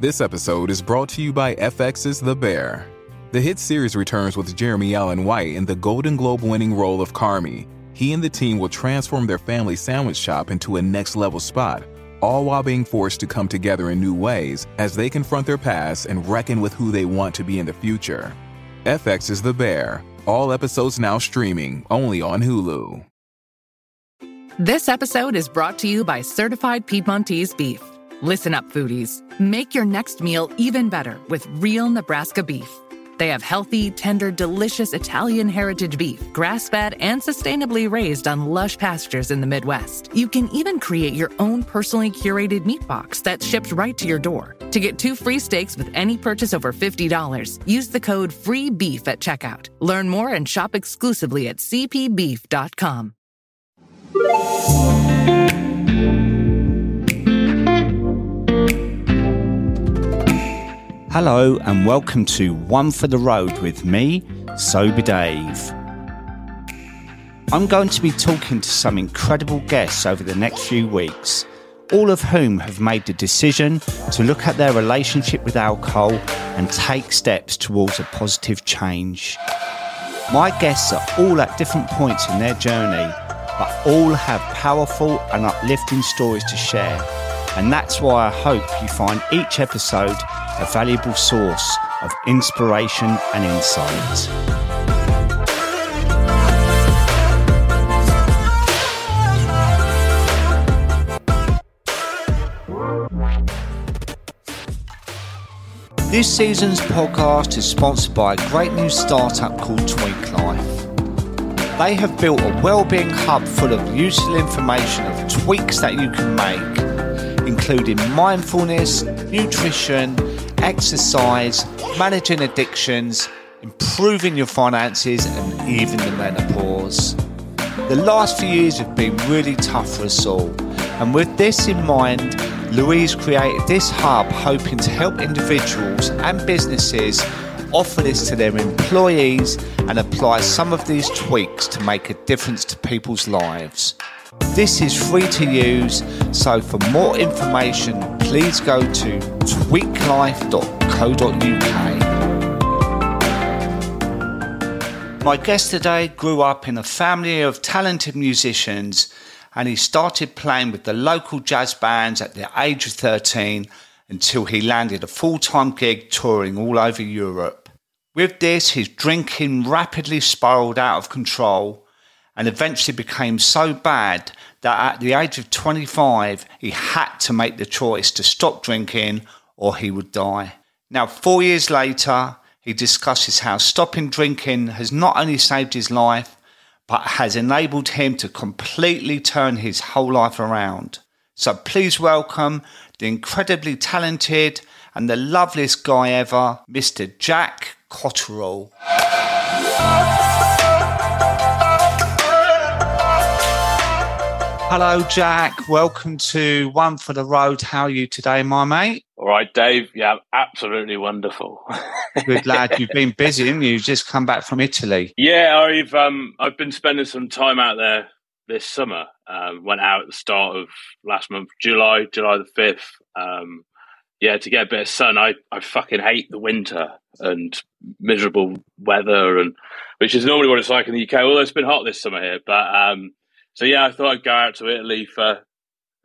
This episode is brought to you by FX's The Bear. The hit series returns with Jeremy Allen White in the Golden Globe winning role of Carmy. He and the team will transform their family sandwich shop into a next level spot, all while being forced to come together in new ways as they confront their past and reckon with who they want to be in the future. FX is The Bear. All episodes now streaming only on Hulu. This episode is brought to you by Certified Piedmontese Beef. Listen up, foodies. Make your next meal even better with real Nebraska beef. They have healthy, tender, delicious Italian heritage beef, grass fed and sustainably raised on lush pastures in the Midwest. You can even create your own personally curated meat box that's shipped right to your door. To get two free steaks with any purchase over $50, use the code FREEBEEF at checkout. Learn more and shop exclusively at cpbeef.com. Hello and welcome to One for the Road with me, Sober Dave. I'm going to be talking to some incredible guests over the next few weeks, all of whom have made the decision to look at their relationship with alcohol and take steps towards a positive change. My guests are all at different points in their journey, but all have powerful and uplifting stories to share. And that's why I hope you find each episode a valuable source of inspiration and insight. This season's podcast is sponsored by a great new startup called Tweak Life. They have built a well-being hub full of useful information of tweaks that you can make, including mindfulness, nutrition, exercise, managing addictions, improving your finances, and even the menopause. The last few years have been really tough for us all, and with this in mind, Louise created this hub hoping to help individuals and businesses offer this to their employees and apply some of these tweaks to make a difference to people's lives. This is free to use, so for more information, please go to tweaklife.co.uk. My guest today grew up in a family of talented musicians and he started playing with the local jazz bands at the age of 13 until he landed a full time gig touring all over Europe. With this, his drinking rapidly spiraled out of control and eventually became so bad that at the age of 25, he had to make the choice to stop drinking or he would die. Now, four years later, he discusses how stopping drinking has not only saved his life, but has enabled him to completely turn his whole life around. So please welcome the incredibly talented and the loveliest guy ever, Mr. Jack Cotterill. Hello, Jack. Welcome to One for the Road. How are you today, my mate? All right, Dave. Yeah, absolutely wonderful. Good lad. You've been busy, haven't you? You've just come back from Italy. Yeah, I've um I've been spending some time out there this summer. Um, went out at the start of last month, July, July the fifth. Um, yeah, to get a bit of sun. I, I fucking hate the winter and miserable weather, and which is normally what it's like in the UK. Although it's been hot this summer here, but um, so yeah, I thought I'd go out to Italy for a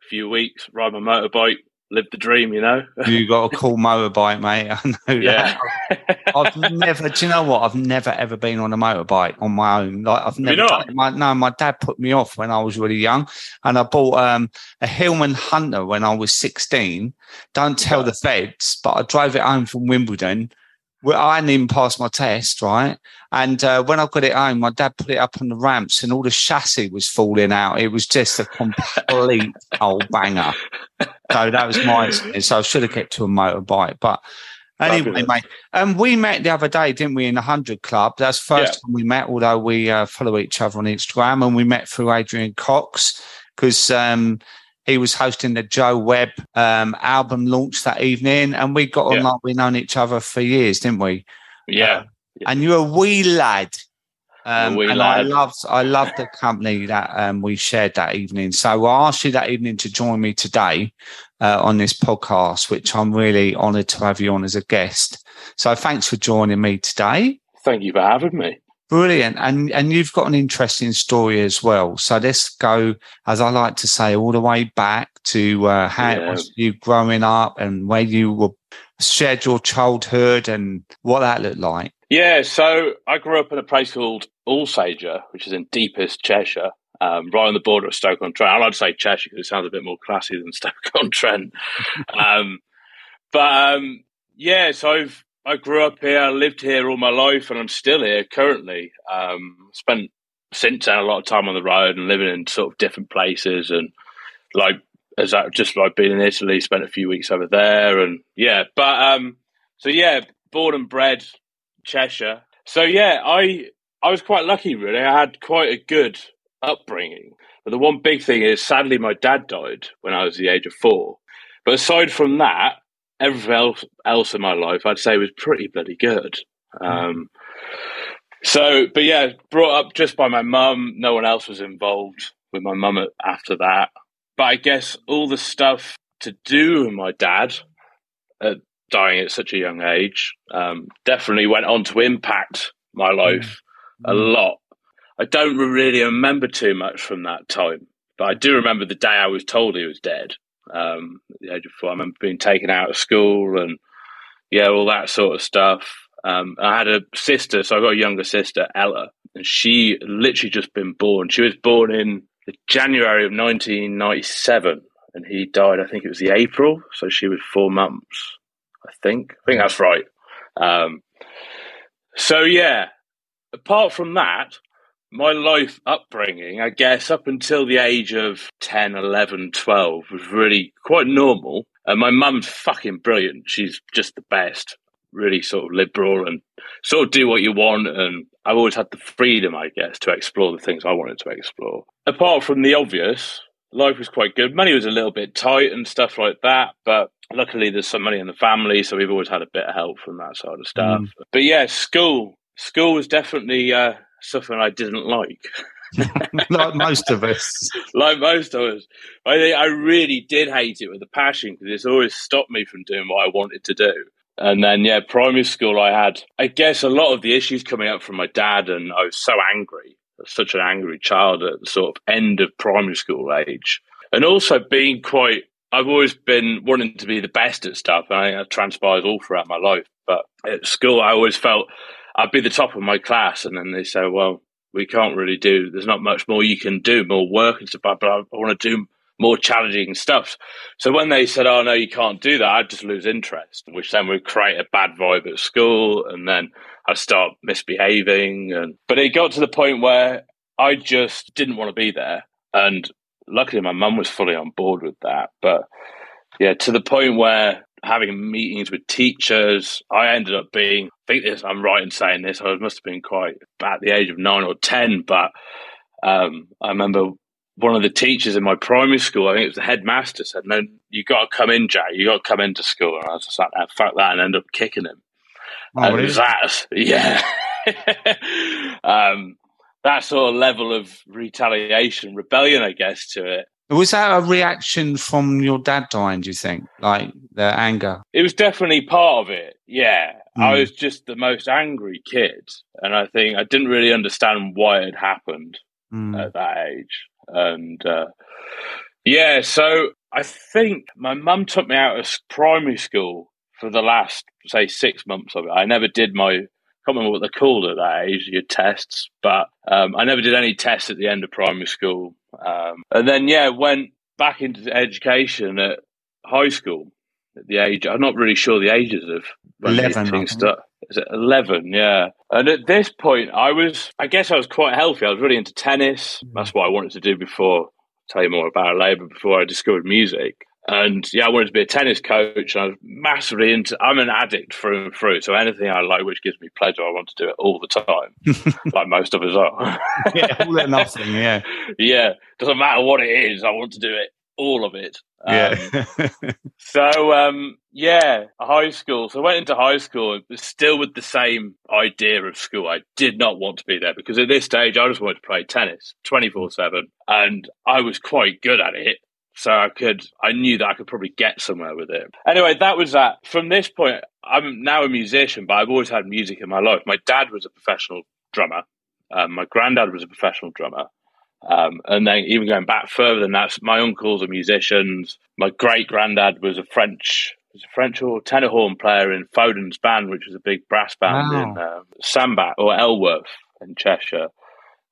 few weeks, ride my motorbike, live the dream, you know. you got a cool motorbike, mate. I know yeah. that. I've never. Do you know what? I've never ever been on a motorbike on my own. Like I've never. You not? My, no, my dad put me off when I was really young, and I bought um, a Hillman Hunter when I was sixteen. Don't tell the feds, but I drove it home from Wimbledon. Well, I hadn't even passed my test, right? And uh, when I got it home, my dad put it up on the ramps, and all the chassis was falling out. It was just a complete old banger. So that was my experience. So I should have kept to a motorbike, but. Anyway, Fabulous. mate, um, we met the other day, didn't we, in the 100 Club? That's the first Yeah. time we met, although we uh, follow each other on Instagram, and we met through Adrian Cox because um, he was hosting the Joe Webb um, album launch that evening, and we got on Yeah. like we've known each other for years, didn't we? Yeah, And you're a wee lad. Um, and lad. I loved, I loved the company that um, we shared that evening. So I asked you that evening to join me today uh, on this podcast, which I'm really honoured to have you on as a guest. So thanks for joining me today. Thank you for having me. Brilliant. And and you've got an interesting story as well. So let's go, as I like to say, all the way back to uh, how yeah. you growing up and where you were shared your childhood and what that looked like. Yeah, so I grew up in a place called Alsager, which is in deepest Cheshire, um, right on the border of Stoke on Trent. I like to say Cheshire because it sounds a bit more classy than Stoke on Trent. um, but um, yeah, so I've I grew up here, I lived here all my life, and I'm still here currently. Um, spent since then a lot of time on the road and living in sort of different places, and like as that just like being in Italy, spent a few weeks over there, and yeah. But um, so yeah, born and bred Cheshire. So yeah, I I was quite lucky really. I had quite a good upbringing. But the one big thing is, sadly, my dad died when I was the age of four. But aside from that, everything else, else in my life, I'd say was pretty bloody good. Hmm. Um, so, but yeah, brought up just by my mum. No one else was involved with my mum after that. But I guess all the stuff to do with my dad uh, dying at such a young age um, definitely went on to impact my life mm. a hmm. lot. I don't really remember too much from that time, but I do remember the day I was told he was dead um, the age of four. I remember being taken out of school and yeah, all that sort of stuff. Um, I had a sister, so I got a younger sister, Ella, and she literally just been born. She was born in January of 1997, and he died. I think it was the April, so she was four months. I think. I think that's right. Um, so yeah. Apart from that, my life upbringing, I guess, up until the age of 10, 11, 12, was really quite normal. And my mum's fucking brilliant. She's just the best, really sort of liberal and sort of do what you want. And I've always had the freedom, I guess, to explore the things I wanted to explore. Apart from the obvious, life was quite good. Money was a little bit tight and stuff like that, but luckily there's some money in the family, so we've always had a bit of help from that side of stuff. Mm. But yeah, school school was definitely uh, something I didn't like. like most of us. like most of us. I think I really did hate it with a passion because it's always stopped me from doing what I wanted to do. And then, yeah, primary school, I had, I guess, a lot of the issues coming up from my dad, and I was so angry, such an angry child at the sort of end of primary school age. And also being quite, I've always been wanting to be the best at stuff, and I think that transpires all throughout my life. But at school, I always felt I'd be the top of my class, and then they say, "Well, we can't really do. There's not much more you can do, more work and stuff." But I, I want to do more challenging stuff. So when they said, "Oh no, you can't do that," I'd just lose interest, which then would create a bad vibe at school, and then I'd start misbehaving. And but it got to the point where I just didn't want to be there, and luckily my mum was fully on board with that. But yeah, to the point where having meetings with teachers. I ended up being, I think this, I'm right in saying this, I must have been quite at the age of nine or 10, but um, I remember one of the teachers in my primary school, I think it was the headmaster, said, No, you got to come in, Jack. You got to come into school. And I was just like, fuck that, and end up kicking him. Oh, and that, yeah. um, that sort of level of retaliation, rebellion, I guess, to it was that a reaction from your dad dying, do you think? Like the anger? It was definitely part of it. Yeah. Mm. I was just the most angry kid. And I think I didn't really understand why it happened mm. at that age. And uh, yeah, so I think my mum took me out of primary school for the last, say, six months of it. I never did my can't remember what they're called at that age, your tests, but um, I never did any tests at the end of primary school. Um, and then, yeah, went back into education at high school at the age, I'm not really sure the ages of 11. Stuff. Is it 11? Yeah. And at this point, I was, I guess I was quite healthy. I was really into tennis. Mm. That's what I wanted to do before, I'll tell you more about it later, before I discovered music. And yeah, I wanted to be a tennis coach. I was massively into. I'm an addict through and through. So anything I like, which gives me pleasure, I want to do it all the time, like most of us are. yeah, all or nothing. Yeah, yeah. Doesn't matter what it is, I want to do it all of it. Yeah. Um, so um, yeah, high school. So I went into high school, still with the same idea of school. I did not want to be there because at this stage I just wanted to play tennis twenty four seven, and I was quite good at it. So I could, I knew that I could probably get somewhere with it. Anyway, that was that. From this point, I'm now a musician, but I've always had music in my life. My dad was a professional drummer. Um, my granddad was a professional drummer. Um, and then even going back further than that, my uncles are musicians. My great granddad was a French was a French or tenor horn player in Foden's band, which was a big brass band wow. in uh, Sandbach or Elworth in Cheshire.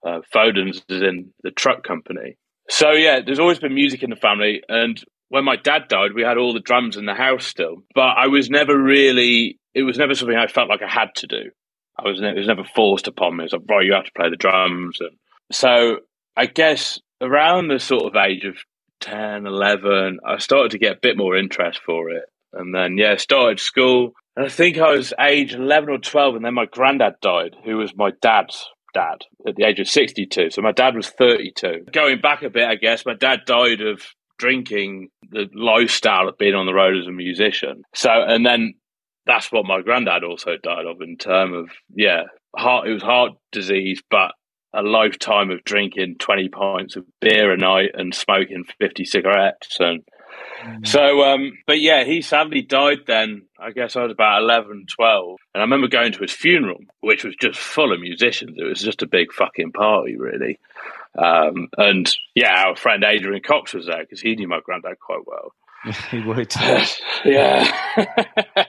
Uh, Foden's is in the truck company. So yeah, there's always been music in the family, and when my dad died, we had all the drums in the house still. But I was never really. It was never something I felt like I had to do. I was. It was never forced upon me. It's like, right, you have to play the drums, and so I guess around the sort of age of 10, 11, I started to get a bit more interest for it. And then, yeah, started school. And I think I was age 11 or 12, and then my granddad died, who was my dad's dad at the age of 62. So my dad was 32. Going back a bit, I guess, my dad died of drinking, the lifestyle of being on the road as a musician. So, and then that's what my granddad also died of in terms of, yeah, heart, it was heart disease, but a lifetime of drinking 20 pints of beer a night and smoking 50 cigarettes and. So um but yeah he sadly died then i guess i was about 11 12 and i remember going to his funeral which was just full of musicians. It was just a big fucking party really. Um and yeah our friend adrian cox was there because he knew my granddad quite well. He would. Yeah.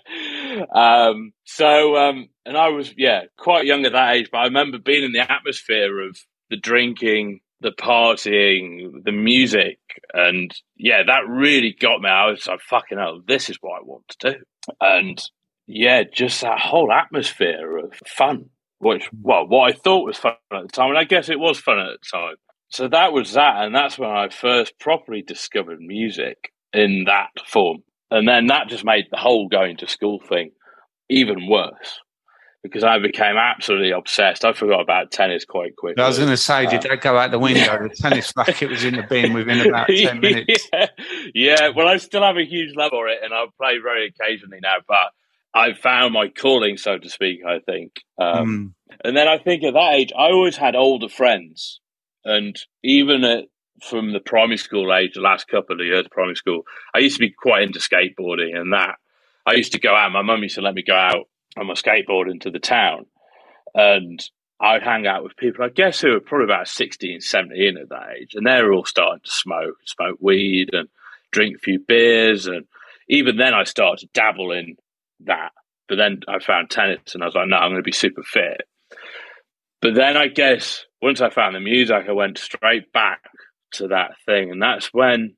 Um so um and I was, yeah, quite young at that age, but I remember being in the atmosphere of the drinking, the partying, the music, and yeah, that really got me. I was like, fucking hell, this is what I want to do. And yeah, just that whole atmosphere of fun, which, mm. well, what I thought was fun at the time, and I guess it was fun at the time. So that was that, and that's when I first properly discovered music in that form. And then that just made the whole going to school thing even worse because I became absolutely obsessed. I forgot about tennis quite quickly. I was going to say, did uh, that go out the window? The tennis racket was in the bin within about 10 minutes. yeah. yeah, well, I still have a huge love for it and I play very occasionally now, but I found my calling, so to speak, I think. Um, mm. And then I think at that age, I always had older friends. And even at, from the primary school age, the last couple of years of primary school, I used to be quite into skateboarding and that. I used to go out. My mum used to let me go out on my skateboard into the town. And I'd hang out with people, I guess, who were probably about 16, 17 at that age. And they were all starting to smoke, smoke weed and drink a few beers. And even then, I started to dabble in that. But then I found tennis and I was like, no, I'm going to be super fit. But then I guess once I found the music, I went straight back to that thing. And that's when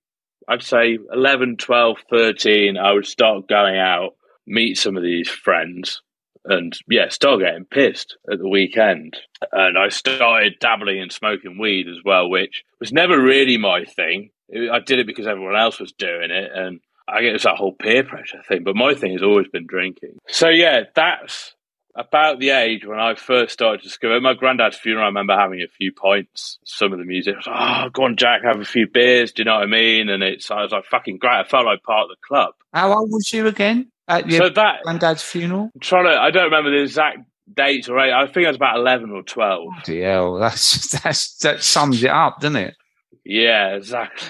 I'd say 11, 12, 13, I would start going out, meet some of these friends and yeah, start getting pissed at the weekend. And I started dabbling in smoking weed as well, which was never really my thing. I did it because everyone else was doing it, and I guess that whole peer pressure thing. But my thing has always been drinking. So yeah, that's about the age when I first started to discover my granddad's funeral. I remember having a few pints. Some of the music, was, oh, go on, Jack, have a few beers. Do you know what I mean? And it's I was like fucking great. I felt like part of the club. How old was you again? At your so that granddad's funeral? I'm trying to, I don't remember the exact dates or age. I think I was about eleven or twelve. Bloody hell, that's that's that sums it up, doesn't it? Yeah, exactly.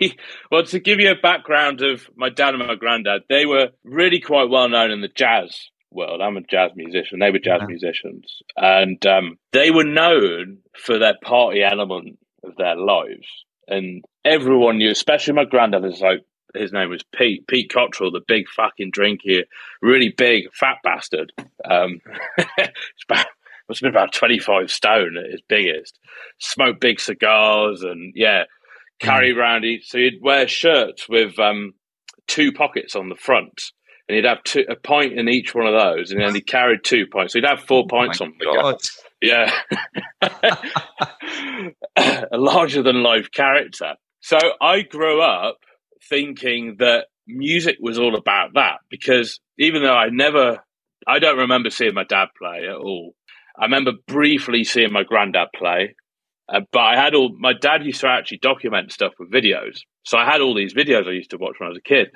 well, to give you a background of my dad and my granddad, they were really quite well known in the jazz world. I'm a jazz musician. They were jazz yeah. musicians, and um, they were known for their party element of their lives. And everyone knew, especially my granddad, is like his name was Pete, Pete Cotterill, the big fucking drinker, really big fat bastard. Um, about, must have been about 25 stone at his biggest. Smoked big cigars and yeah, carry mm. around. So he'd wear shirts with um, two pockets on the front. And he'd have two, a pint in each one of those, and then he carried two pints. So he'd have four pints on the. Yeah, a larger than life character. So I grew up thinking that music was all about that because even though I never, I don't remember seeing my dad play at all. I remember briefly seeing my granddad play, Uh, but I had all my dad used to actually document stuff with videos. So I had all these videos I used to watch when I was a kid.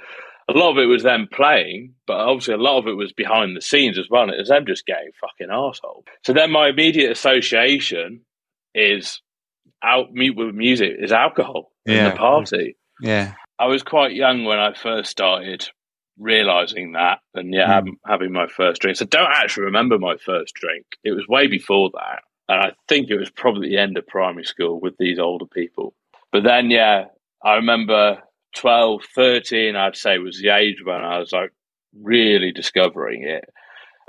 A lot of it was them playing, but obviously a lot of it was behind the scenes as well. And it was them just getting fucking arsehole. So then my immediate association is out mute with music is alcohol yeah. in the party. Yeah. I was quite young when I first started realizing that and yeah, mm. having, having my first drink. So I don't actually remember my first drink. It was way before that. And I think it was probably the end of primary school with these older people. But then, yeah, I remember 12, 13, I'd say was the age when I was like really discovering it.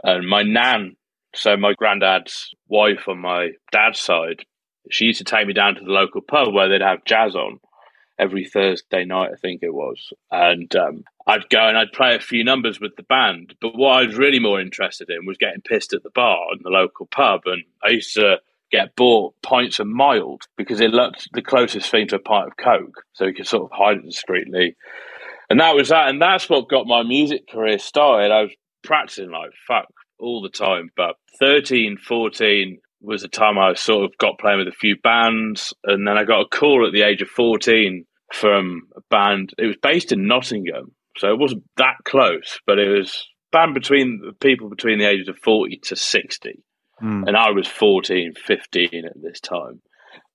And my nan, so my granddad's wife on my dad's side, she used to take me down to the local pub where they'd have jazz on every Thursday night, I think it was. And um, I'd go and I'd play a few numbers with the band. But what I was really more interested in was getting pissed at the bar in the local pub. And I used to get bought pints of mild because it looked the closest thing to a pint of Coke. So you could sort of hide it discreetly. And that was that. And that's what got my music career started. I was practicing like fuck all the time. But 13, 14, was the time I sort of got playing with a few bands, and then I got a call at the age of fourteen from a band. It was based in Nottingham, so it wasn't that close, but it was band between people between the ages of 40 to 60. Mm. And I was 14, 15 at this time.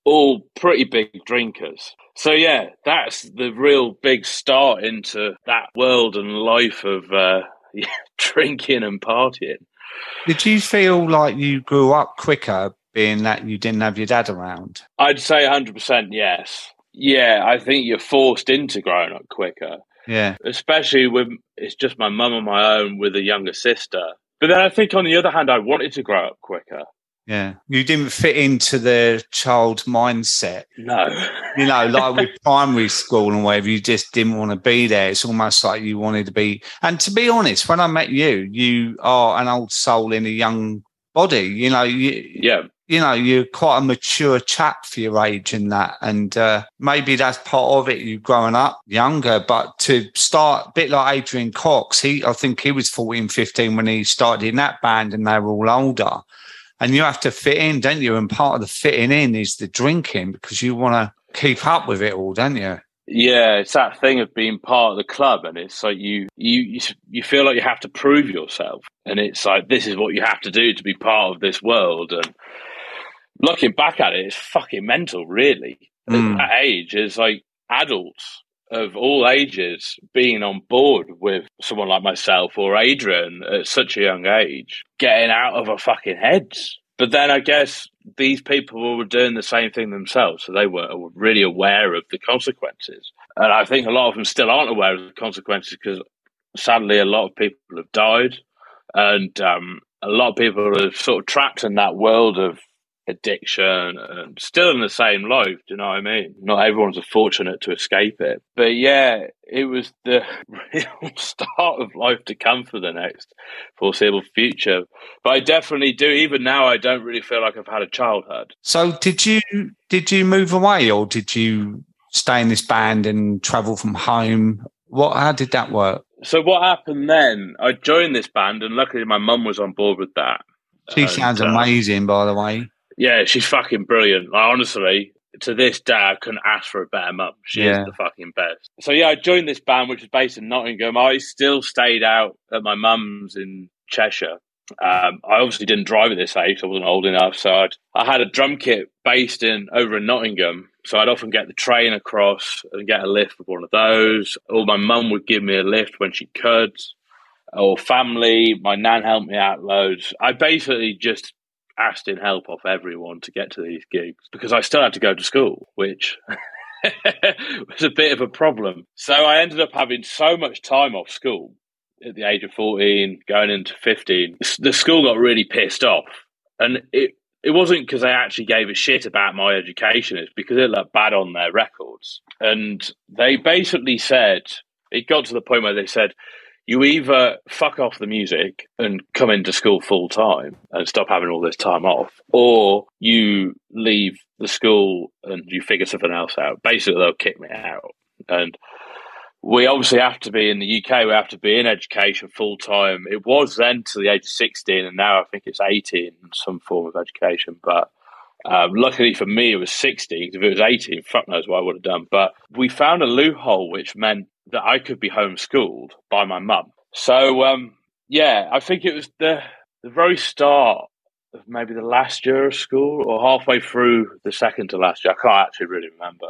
All pretty big drinkers. So, yeah, that's the real big start into that world and life of uh, drinking and partying. Did you feel like you grew up quicker being that you didn't have your dad around? I'd say 100% yes. Yeah, I think you're forced into growing up quicker. Yeah. Especially when it's just my mum on my own with a younger sister. But then I think on the other hand, I wanted to grow up quicker. Yeah. You didn't fit into the child mindset. No. you know, like with primary school and whatever, you just didn't want to be there. It's almost like you wanted to be. And to be honest, when I met you, you are an old soul in a young body. You know, you, yeah you know, you're quite a mature chap for your age in that. And uh, maybe that's part of it, you growing up younger. But to start a bit like Adrian Cox, he I think he was 14, 15 when he started in that band and they were all older. And you have to fit in, don't you? And part of the fitting in is the drinking because you want to keep up with it all, don't you? Yeah, it's that thing of being part of the club, and it's like you you you feel like you have to prove yourself, and it's like this is what you have to do to be part of this world, and looking back at it, it's fucking mental, really. Mm. At that age, it's like adults of all ages being on board with someone like myself or Adrian at such a young age, getting out of our fucking heads. But then I guess these people were doing the same thing themselves, so they were really aware of the consequences. And I think a lot of them still aren't aware of the consequences because sadly, a lot of people have died, and um, a lot of people are sort of trapped in that world of addiction and still in the same life. Do you know what I mean? Not everyone's fortunate to escape it. But yeah, it was the real start of life to come for the next foreseeable future. But I definitely do. Even now, I don't really feel like I've had a childhood. So did you did you move away or did you stay in this band and travel from home? What? How did that work? So what happened then? I joined this band, and luckily my mum was on board with that. She and, sounds uh, amazing, by the way. Yeah, she's fucking brilliant. Like, honestly, to this day, I couldn't ask for a better mum. She yeah. is the fucking best. So yeah, I joined this band, which was based in Nottingham. I still stayed out at my mum's in Cheshire. Um, I obviously didn't drive at this age; I wasn't old enough. So I'd, I had a drum kit based in over in Nottingham. So I'd often get the train across and get a lift with one of those. Or my mum would give me a lift when she could. Or family, my nan helped me out loads. I basically just asked in help off everyone to get to these gigs because I still had to go to school, which was a bit of a problem. So I ended up having so much time off school at the age of 14, going into 15. The school got really pissed off. And it, it wasn't because they actually gave a shit about my education, it's because it looked bad on their records. And they basically said, it got to the point where they said, you either fuck off the music and come into school full time and stop having all this time off, or you leave the school and you figure something else out. Basically, they'll kick me out. And we obviously have to be in the UK, we have to be in education full time. It was then to the age of 16, and now I think it's 18, some form of education. But Um, luckily for me, it was 60 because if it was 18, fuck knows what I would have done. But we found a loophole which meant that I could be homeschooled by my mum. So, um, yeah, I think it was the, the very start of maybe the last year of school or halfway through the second to last year. I can't actually really remember.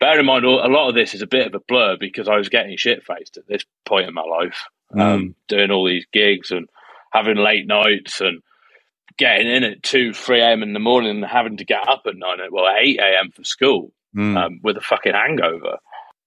Bear in mind, a lot of this is a bit of a blur because I was getting shit faced at this point in my life, mm. um, doing all these gigs and having late nights and getting in at 2, 3 a.m. in the morning and having to get up at 9, well, 8 a.m. for school mm. um, with a fucking hangover.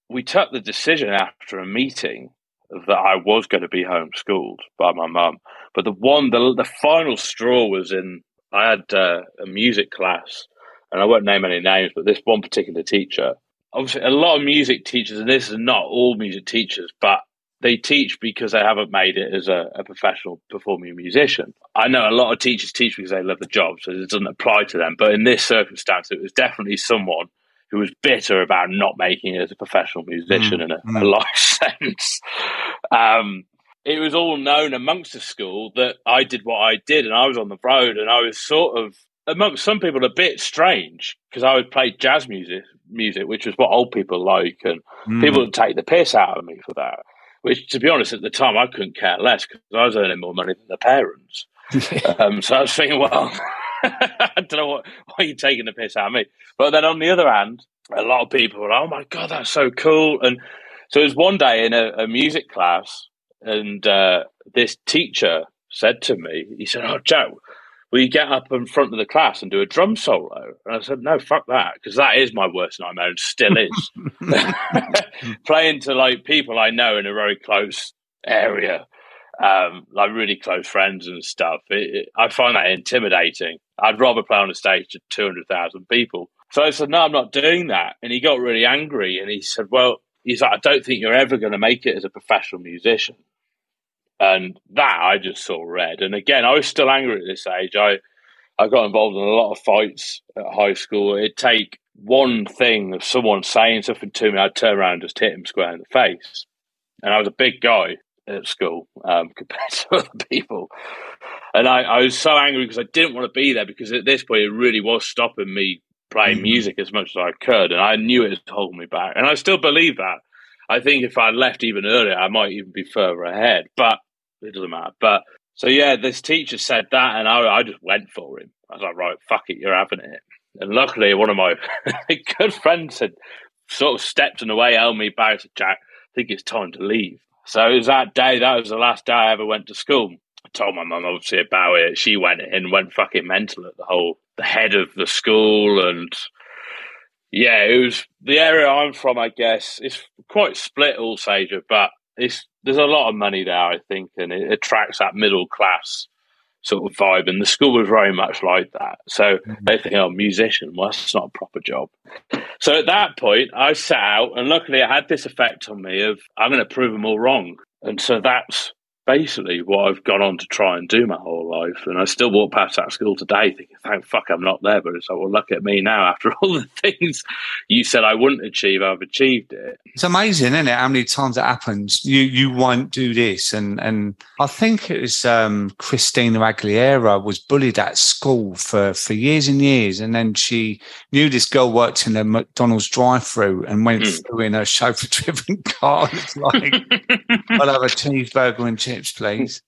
We took the decision after a meeting that I was going to be homeschooled by my mum. But the one, the, the final straw was in, I had uh, a music class, and I won't name any names, but this one particular teacher, obviously, a lot of music teachers, and this is not all music teachers, but they teach because they haven't made it as a, a, professional performing musician. I know a lot of teachers teach because they love the job, so it doesn't apply to them. But in this circumstance, it was definitely someone who was bitter about not making it as a professional musician mm, in a, mm. a life sense. Um, it was all known amongst the school that I did what I did, and I was on the road, and I was sort of amongst some people a bit strange because I would play jazz music, music, which was what old people like, and mm. people would take the piss out of me for that. Which, to be honest, at the time I couldn't care less because I was earning more money than the parents. um, so I was thinking, well, I don't know what, why are you taking the piss out of me. But then on the other hand, a lot of people were, like, oh my God, that's so cool. And so it was one day in a, a music class, and uh, this teacher said to me, he said, Oh, Joe, will you get up in front of the class and do a drum solo? And I said, No, fuck that, because that is my worst nightmare and still is. Playing to like people I know in a very close area um, like really close friends and stuff. It, it, I find that intimidating. I'd rather play on a stage to 200,000 people. So I said, no, I'm not doing that. And he got really angry and he said, well, he's like, I don't think you're ever going to make it as a professional musician. And that I just saw red. And again, I was still angry at this age. I, I got involved in a lot of fights at high school. It'd take one thing of someone saying something to me, I'd turn around and just hit him square in the face. And I was a big guy at school um, compared to other people. And I, I, was so angry because I didn't want to be there because at this point it really was stopping me playing mm. music as much as I could. And I knew it was holding me back. And I still believe that. I think if I left even earlier, I might even be further ahead, but it doesn't matter. But so, yeah, this teacher said that, and I, I just went for him. I was like, right, fuck it, you're having it. And luckily, one of my good friends had sort of stepped in the way, held me back, said, Jack, I think it's time to leave. So it was that day, that was the last day I ever went to school. I told my mum obviously about it. She went in, went fucking mental at the whole, the head of the school. And yeah, it was the area I'm from, I guess. It's quite split, Alsager, but it's, there's a lot of money there, I think, and it attracts that middle class sort of vibe. And the school was very much like that. So mm-hmm. they think, oh, musician, well, that's not a proper job. So at that point, I sat out, and luckily it had this effect on me of I'm going to prove them all wrong. And so that's basically what I've gone on to try and do my whole life. And I still walk past that school today thinking, thank fuck I'm not there. But it's like, well, look at me now. After all the things you said I wouldn't achieve, I've achieved it. It's amazing, isn't it? How many times it happens? You you won't do this. And and I think it was um, Christina Aguilera was bullied at school for, for years and years. And then she knew this girl worked in a McDonald's drive through and went mm. through in a chauffeur driven car. It's like, I'll have a cheeseburger and chips tips, please.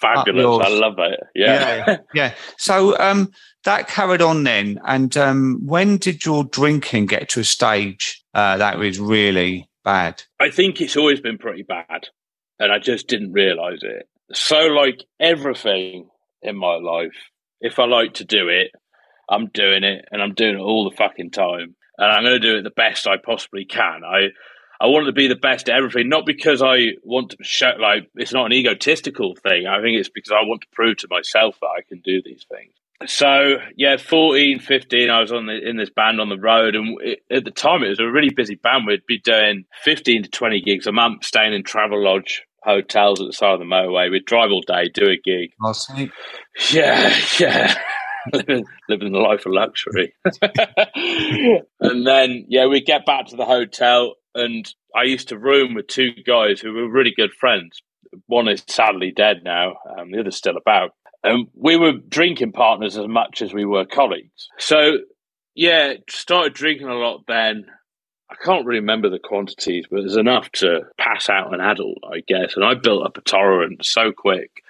Fabulous. I love it. Yeah. Yeah. yeah. So um, that carried on then. And um, when did your drinking get to a stage uh, that was really bad? I think it's always been pretty bad. And I just didn't realize it. So, like everything in my life, if I like to do it, I'm doing it and I'm doing it all the fucking time. And I'm going to do it the best I possibly can. I I wanted to be the best at everything, not because I want to show, like, it's not an egotistical thing. I think it's because I want to prove to myself that I can do these things. So, yeah, 14, 15, I was on the, in this band on the road. And it, at the time, it was a really busy band. We'd be doing 15 to 20 gigs a month, staying in travel lodge hotels at the side of the motorway. We'd drive all day, do a gig. Oh, awesome. Yeah, yeah. living, living the life of luxury. and then, yeah, we get back to the hotel and I used to room with two guys who were really good friends. One is sadly dead now, um, the other's still about. and we were drinking partners as much as we were colleagues. So yeah, started drinking a lot then. I can't really remember the quantities, but there's enough to pass out an adult, I guess. And I built up a tolerance so quick.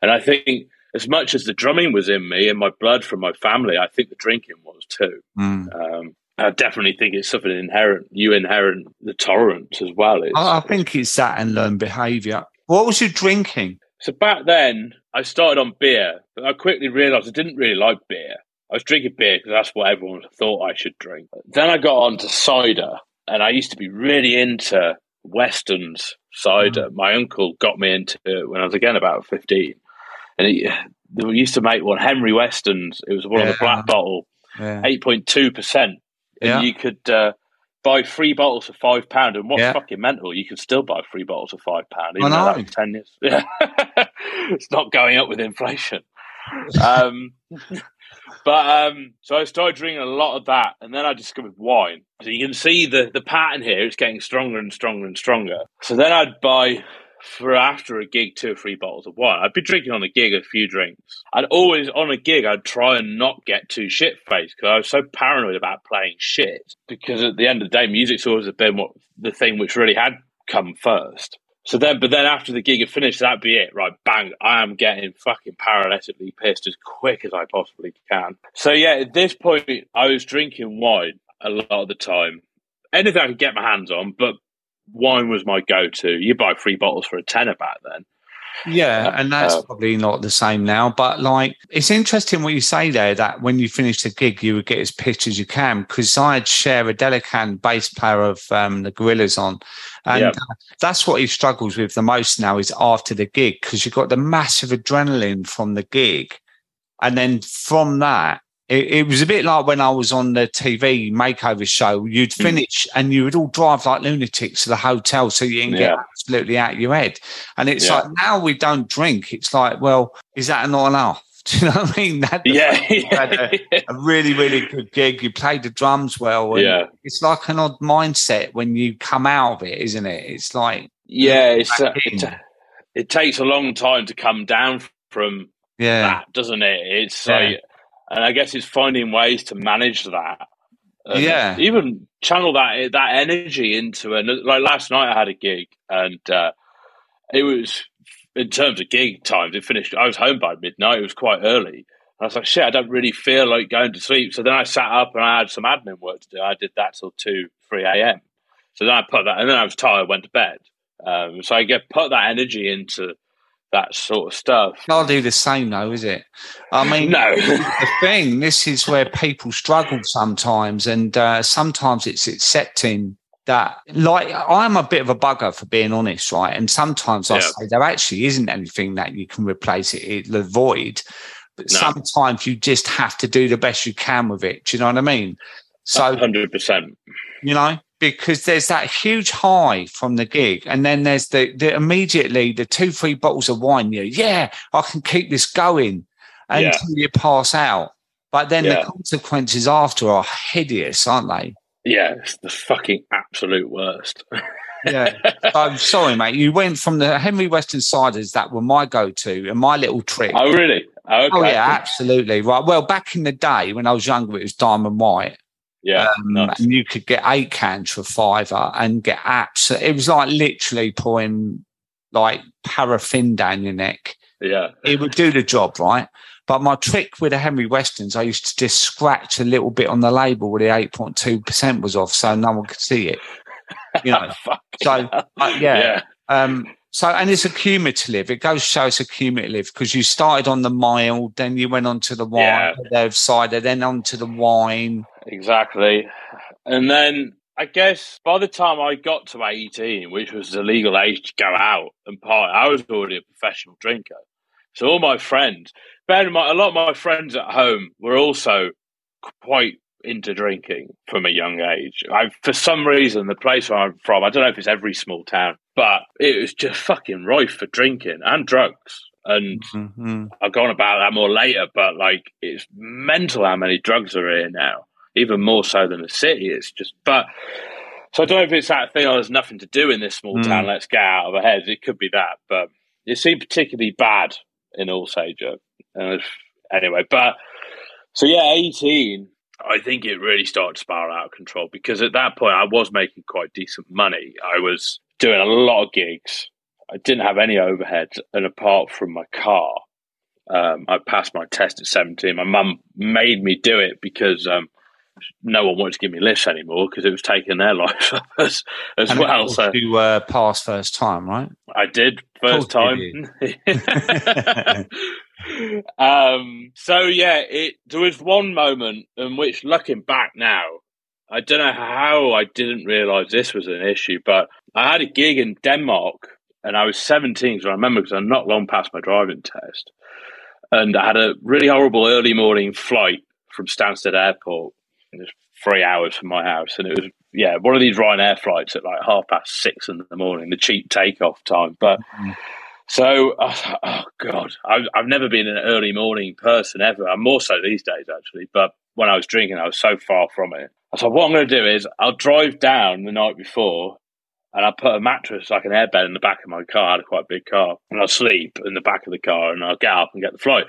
And I think as much as the drumming was in me and my blood from my family, I think the drinking was too. Mm. Um, I definitely think it's something inherent. You inherit the tolerance as well. It's, I think it's that and learned behaviour. What was you drinking? So back then, I started on beer, but I quickly realised I didn't really like beer. I was drinking beer because that's what everyone thought I should drink. Then I got on to cider, and I used to be really into Weston's cider. Mm. My uncle got me into it when I was again about fifteen, and he, they used to make one Henry Weston's. It was one yeah. of the black bottle, eight point two percent, and yeah. you could uh, buy three bottles for five pound. And what's yeah. fucking mental? You can still buy three bottles for five pound, even though that ten years. Yeah, it's not going up with inflation. um, but um, so I started drinking a lot of that, and then I discovered wine. So you can see the the pattern here; it's getting stronger and stronger and stronger. So then I'd buy for after a gig two or three bottles of wine. I'd be drinking on a gig a few drinks. I'd always on a gig I'd try and not get too shit faced because I was so paranoid about playing shit. Because at the end of the day, music's always been what the thing which really had come first. So then, but then after the gig had finished, that'd be it, right? Bang! I am getting fucking paralytically pissed as quick as I possibly can. So yeah, at this point, I was drinking wine a lot of the time, anything I could get my hands on, but wine was my go-to. You buy three bottles for a tenner back then. Yeah, and that's uh, probably not the same now. But like, it's interesting what you say there that when you finish the gig, you would get as pitched as you can. Because I'd Seye Adelekan, bass player of um, the Gorillaz on, and yeah. uh, that's what he struggles with the most now is after the gig because you've got the massive adrenaline from the gig, and then from that it, it, was a bit like when I was on the TV makeover show. You'd mm. finish and you would all drive like lunatics to the hotel so you can yeah. get absolutely out of your head. And it's yeah. like now we don't drink. It's like, well, is that not enough? Do you know what I mean? That, yeah, had a, a, really, really good gig. You played the drums well. yeah, it's like an odd mindset when you come out of it, isn't it? It's like yeah, it's a, it, it, takes a long time to come down from yeah. that, doesn't it? It's yeah. like and I guess it's finding ways to manage that. yeah, even channel that that energy into it. Like last night, I had a gig, and uh, it was in terms of gig times. It finished. I was home by midnight. It was quite early. I was like, shit, I don't really feel like going to sleep. So then I sat up and I had some admin work to do. I did that till two, three a.m. So then I put that, and then I was tired, went to bed. Um, so I get put that energy into that sort of stuff. I'll do the same though, is it? I mean, no. the thing, this is where people struggle sometimes, and uh, sometimes it's accepting that. Like, I'm a bit of a bugger for being honest, right? And sometimes I say there actually isn't anything that you can replace it, it the void. But no. sometimes you just have to do the best you can with it. Do you know what I mean? So, hundred percent. You know, because there's that huge high from the gig, and then there's the, the immediately the two three bottles of wine. You yeah, I can keep this going until yeah. you pass out. But then yeah. the consequences after are hideous, aren't they? Yeah, it's the fucking absolute worst. yeah, I'm sorry, mate. You went from the Henry Weston ciders that were my go-to and my little trick. Oh, really? Oh, okay. oh yeah, absolutely. Right. Well, back in the day when I was younger, it was Diamond White. Yeah, um, nice. and you could get eight cans for fiver and get apps. It was like literally pouring like paraffin down your neck. Yeah, it would do the job, right? But my trick with the Henry Westons, I used to just scratch a little bit on the label where the eight point two percent was off, so no one could see it. You know, so uh, yeah. yeah. Um, so, and it's a cumulative. It goes show it's a cumulative because you started on the mild, then you went on to the wine, yeah. the cider, then on to the wine. Exactly. And then I guess by the time I got to 18, which was the legal age to go out and party, I was already a professional drinker. So all my friends, bear in mind, a lot of my friends at home were also quite into drinking from a young age. I, for some reason, the place where I'm from, I don't know if it's every small town, but it was just fucking rife for drinking and drugs. And mm-hmm. I'll go on about that more later, but like it's mental how many drugs are here now, even more so than the city. It's just, but so I don't know if it's that thing or there's nothing to do in this small mm. town. Let's get out of our heads. It could be that, but it seemed particularly bad in All And anyway, but so yeah, 18, I think it really started to spiral out of control because at that point I was making quite decent money. I was doing a lot of gigs. I didn't have any overheads, and apart from my car, um, I passed my test at 17. My mum made me do it because um, no one wanted to give me lifts anymore because it was taking their life as, as and well. So you uh, passed first time, right? I did first time. um, so yeah, it there was one moment in which, looking back now, I don't know how I didn't realise this was an issue, but I had a gig in Denmark and I was 17, so I remember because I'm not long past my driving test. And I had a really horrible early morning flight from Stansted Airport. It was three hours from my house. And it was, yeah, one of these Ryanair flights at like half past six in the morning, the cheap takeoff time. But mm-hmm. so, oh, oh God, I've, I've never been an early morning person ever. I'm more so these days, actually. But when I was drinking, I was so far from it. I said, what I'm going to do is I'll drive down the night before and I put a mattress like an airbed in the back of my car. I had a quite big car, and I'll sleep in the back of the car, and I'll get up and get the flight.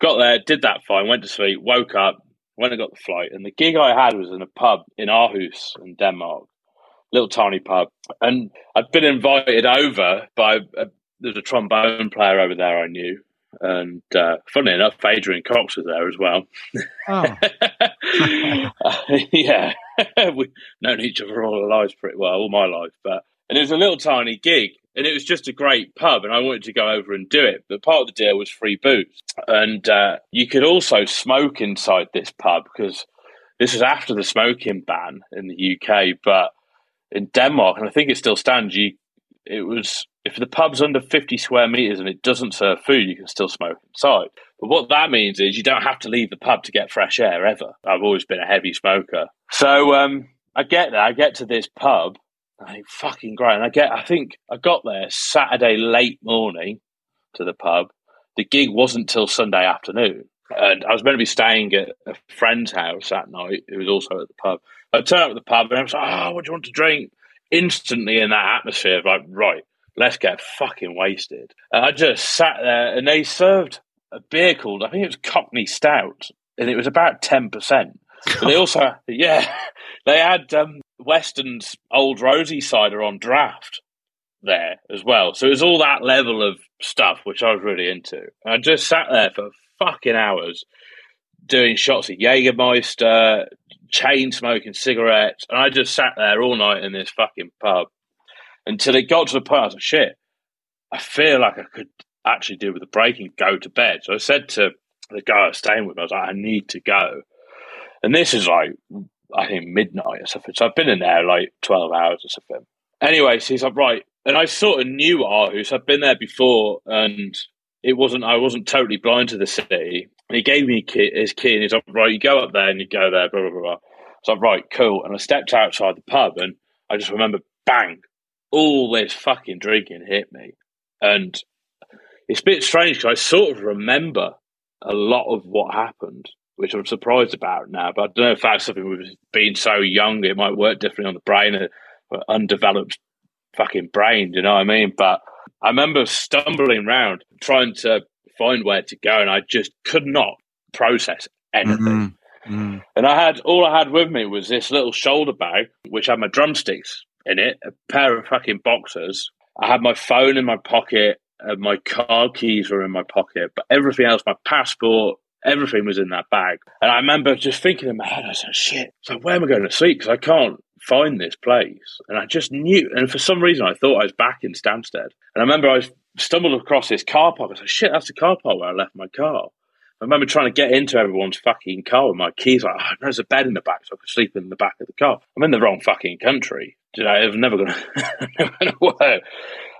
Got there, did that fine, went to sleep, woke up, went and got the flight, and the gig I had was in a pub in Aarhus in Denmark, little tiny pub, and I'd been invited over by a, there's a trombone player over there I knew, and uh, funny enough, Adrian Cox was there as well. Oh. uh, yeah, we've known each other all our lives pretty well, all my life. But and it was a little tiny gig, and it was just a great pub, and I wanted to go over and do it. But part of the deal was free booze, and uh, you could also smoke inside this pub because this was after the smoking ban in the UK, but in Denmark, and I think it still stands. You, it was if the pub's under 50 square meters and it doesn't serve food, you can still smoke inside. But what that means is you don't have to leave the pub to get fresh air ever. I've always been a heavy smoker. So um, I get there, I get to this pub, I fucking great. And I get, I think I got there Saturday late morning to the pub. The gig wasn't till Sunday afternoon. And I was meant to be staying at a friend's house that night who was also at the pub. I turned up at the pub and I was like, oh, what do you want to drink? Instantly in that atmosphere, like, right, let's get fucking wasted. And I just sat there and they served a beer called, I think it was Cockney Stout, and it was about 10%. But they also, yeah, they had um, Weston's Old Rosie cider on draft there as well. So it was all that level of stuff, which I was really into. And I just sat there for fucking hours doing shots of Jägermeister, chain smoking cigarettes, and I just sat there all night in this fucking pub until it got to the point I was like, shit, I feel like I could actually do with a break and go to bed. So I said to the guy I was staying with, I was like, I need to go. And this is like, I think midnight or something. So I've been in there like 12 hours or something. Anyway, so he's like, right. And I sort of knew Aarhus. I've been there before and it wasn't, I wasn't totally blind to the city. And he gave me his key and he's like, right, you go up there and you go there, blah, blah, blah, blah. So I'm right, cool. And I stepped outside the pub and I just remember, bang, all this fucking drinking hit me. And it's a bit strange because I sort of remember a lot of what happened, which I'm surprised about now. But I don't know if that's something with being so young, it might work differently on the brain, an undeveloped fucking brain, you know what I mean? But I remember stumbling around trying to find where to go, and I just could not process anything. Mm-hmm. Mm. And I had all I had with me was this little shoulder bag, which had my drumsticks in it, a pair of fucking boxers. I had my phone in my pocket, uh, my car keys were in my pocket, but everything else, my passport, everything was in that bag. And I remember just thinking in my head, I said, shit, so where am I going to sleep? Because I can't find this place. And I just knew, and for some reason, I thought I was back in Stansted. And I remember I stumbled across this car park. I said, shit, that's the car park where I left my car. I remember trying to get into everyone's fucking car with my keys. Like, oh, there's a bed in the back, so I could sleep in the back of the car. I'm in the wrong fucking country. You know, it's never going to work.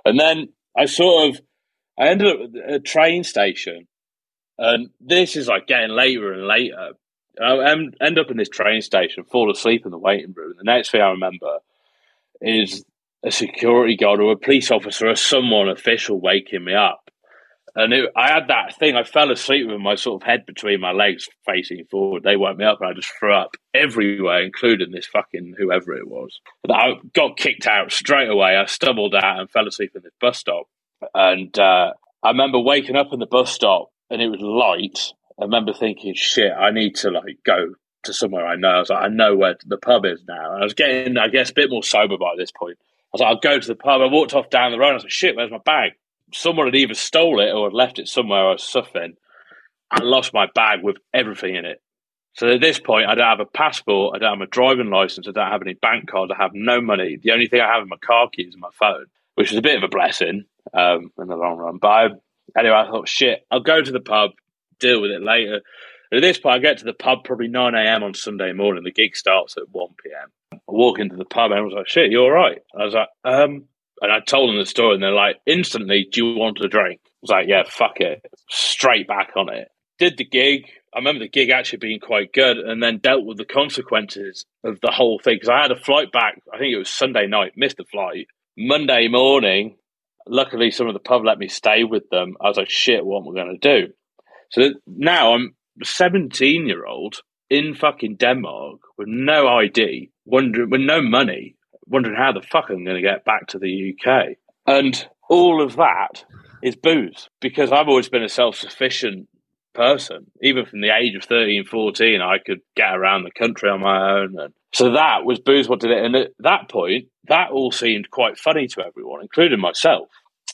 And then I sort of, I ended up at a train station, and this is like getting later and later. I end up in this train station, fall asleep in the waiting room. The next thing I remember is a security guard or a police officer or someone official waking me up and it, I had that thing. I fell asleep with my sort of head between my legs, facing forward. They woke me up, and I just threw up everywhere, including this fucking whoever it was. I got kicked out straight away. I stumbled out and fell asleep in this bus stop. And uh, I remember waking up in the bus stop and it was light. I remember thinking, shit, I need to like go to somewhere I know. I was like, I know where the pub is now. And I was getting, I guess, a bit more sober by this point. I was like, I'll go to the pub. I walked off down the road. I was like, shit, where's my bag? Someone had either stole it or had left it somewhere I was suffering. I lost my bag with everything in it. So at this point, I don't have a passport. I don't have a driving license. I don't have any bank cards. I have no money. The only thing I have is my car keys and my phone, which is a bit of a blessing um, in the long run. But I, anyway, I thought, shit, I'll go to the pub, deal with it later. At this point, I get to the pub probably 9 a.m. on Sunday morning. The gig starts at 1 p.m. I walk into the pub and I was like, shit, you're all right? I was like, um, and I told them the story and they're like, instantly, do you want a drink? I was like, yeah, fuck it. Straight back on it. Did the gig. I remember the gig actually being quite good and then dealt with the consequences of the whole thing because I had a flight back. I think it was Sunday night, missed the flight. Monday morning, luckily some of the pub let me stay with them. I was like, shit, what am I going to do? So now I'm a 17 year old in fucking Denmark with no ID, wondering, with no money, wondering how the fuck I'm going to get back to the UK. And all of that is booze because I've always been a self sufficient person. Even from the age of 13, 14, I could get around the country on my own. And so that was booze what did it. And at that point, that all seemed quite funny to everyone, including myself.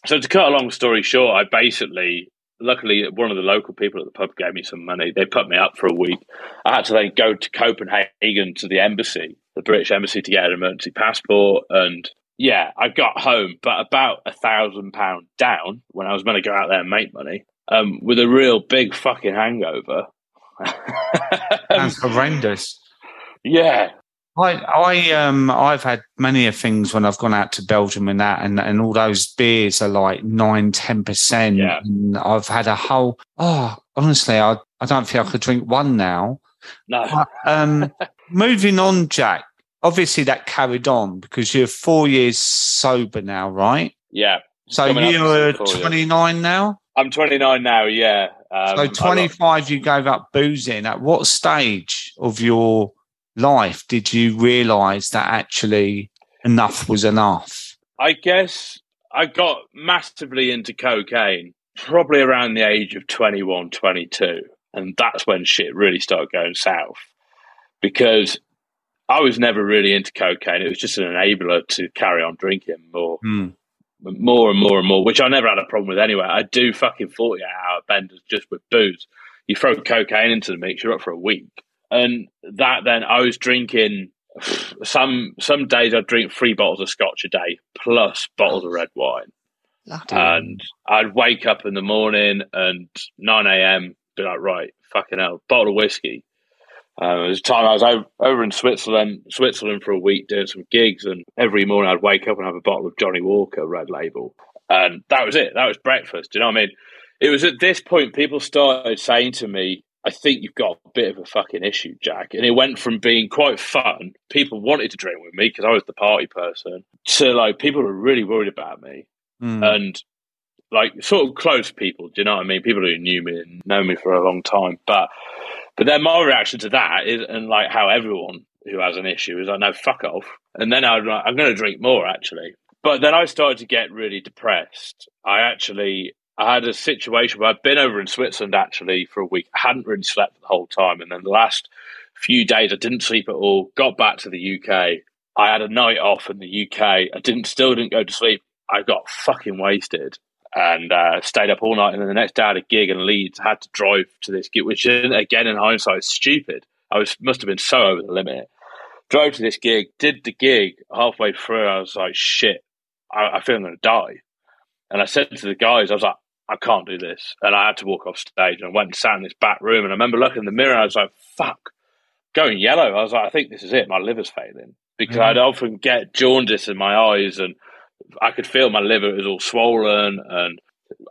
So to cut a long story short, I basically, luckily, one of the local people at the pub gave me some money. They put me up for a week. I had to then go to Copenhagen to the embassy, the British embassy, to get an emergency passport. And yeah, I got home, but about a thousand pound down when I was going to go out there and make money um, with a real big fucking hangover. That's horrendous. Yeah. I, I, um, I've had many of things when I've gone out to Belgium and that, and, and all those beers are like nine, ten percent. Yeah. And I've had a whole. Oh, honestly, I, I don't think I could drink one now. No. But, um, moving on, Jack. Obviously, that carried on because you're four years sober now, right? Yeah. So Coming up to you're 29 now. I'm 29 now, yeah. Um, So I 25, you gave up boozing. At what stage of your life did you realise that actually enough was enough? I guess I got massively into cocaine probably around the age of 21, 22. And that's when shit really started going south because I was never really into cocaine. It was just an enabler to carry on drinking more, Hmm. More and more and more, which I never had a problem with anyway. I do fucking 48 hour benders just with booze. You throw cocaine into the mix, you're up for a week. And that then I was drinking some some days I'd drink three bottles of scotch a day plus bottles of red wine. And I'd wake up in the morning and 9 a.m. be like, right, fucking hell, bottle of whiskey. Uh, it was a time I was over, over in Switzerland, Switzerland for a week doing some gigs, and every morning I'd wake up and have a bottle of Johnnie Walker Red Label, and that was it. That was breakfast. Do you know what I mean? It was at this point people started saying to me, "I think you've got a bit of a fucking issue, Jack," and it went from being quite fun. People wanted to drink with me because I was the party person, to like people were really worried about me Hmm. and like sort of close people. Do you know what I mean? People who knew me and know me for a long time. But but then my reaction to that is, and like how everyone who has an issue is like, no, fuck off. And then I'd, like, I'm going to drink more actually. But then I started to get really depressed. I actually I had a situation where I'd been over in Switzerland actually for a week. I hadn't really slept the whole time, and then the last few days I didn't sleep at all. Got back to the UK. I had a night off in the UK. I didn't still didn't go to sleep. I got fucking wasted and uh, stayed up all night. And then the next day I had a gig in Leeds. I had to drive to this gig, which again in hindsight is stupid. I was must have been so over the limit. Drove to this gig, did the gig. Halfway through, I was like, "Shit, I, I feel I'm going to die." And I said to the guys, "I was like, I can't do this," and I had to walk off stage. And I went and sat in this back room. And I remember looking in the mirror. I was like, "Fuck." Going yellow. I was like, I think this is it. My liver's failing because Mhm. I'd often get jaundice in my eyes and I could feel my liver was all swollen, and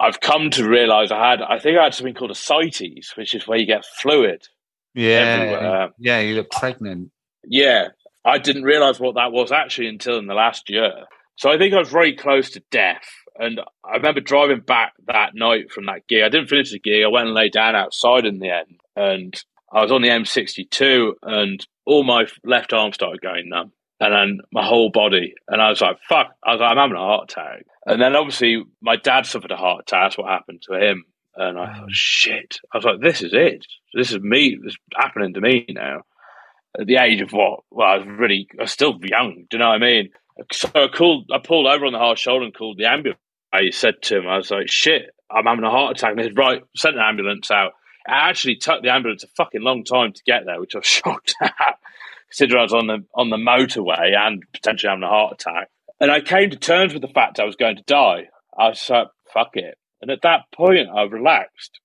I've come to realize I had. I think I had something called ascites, which is where you get fluid. yeah, everywhere. yeah, you look pregnant. Yeah, I didn't realize what that was actually until in the last year. So I think I was very close to death. And I remember driving back that night from that gig. I didn't finish the gig. I went and lay down outside in the end, and I was on the M62, and all my left arm started going numb and then my whole body. And I was like, fuck. I was like, I'm having a heart attack. And then obviously my dad suffered a heart attack. That's what happened to him. And I thought, oh. shit. I was like, this is it. This is me. This is happening to me now. At the age of what? Well, I was really, I was still young. Do you know what I mean? So I called, I pulled over on the hard shoulder and called the ambulance. I said to him, I was like, shit, I'm having a heart attack. And he said, right, sent an ambulance out. I actually took the ambulance a fucking long time to get there, which I was shocked at, considering I was on the on the motorway and potentially having a heart attack. And I came to terms with the fact I was going to die. I was like, fuck it. And at that point, I relaxed,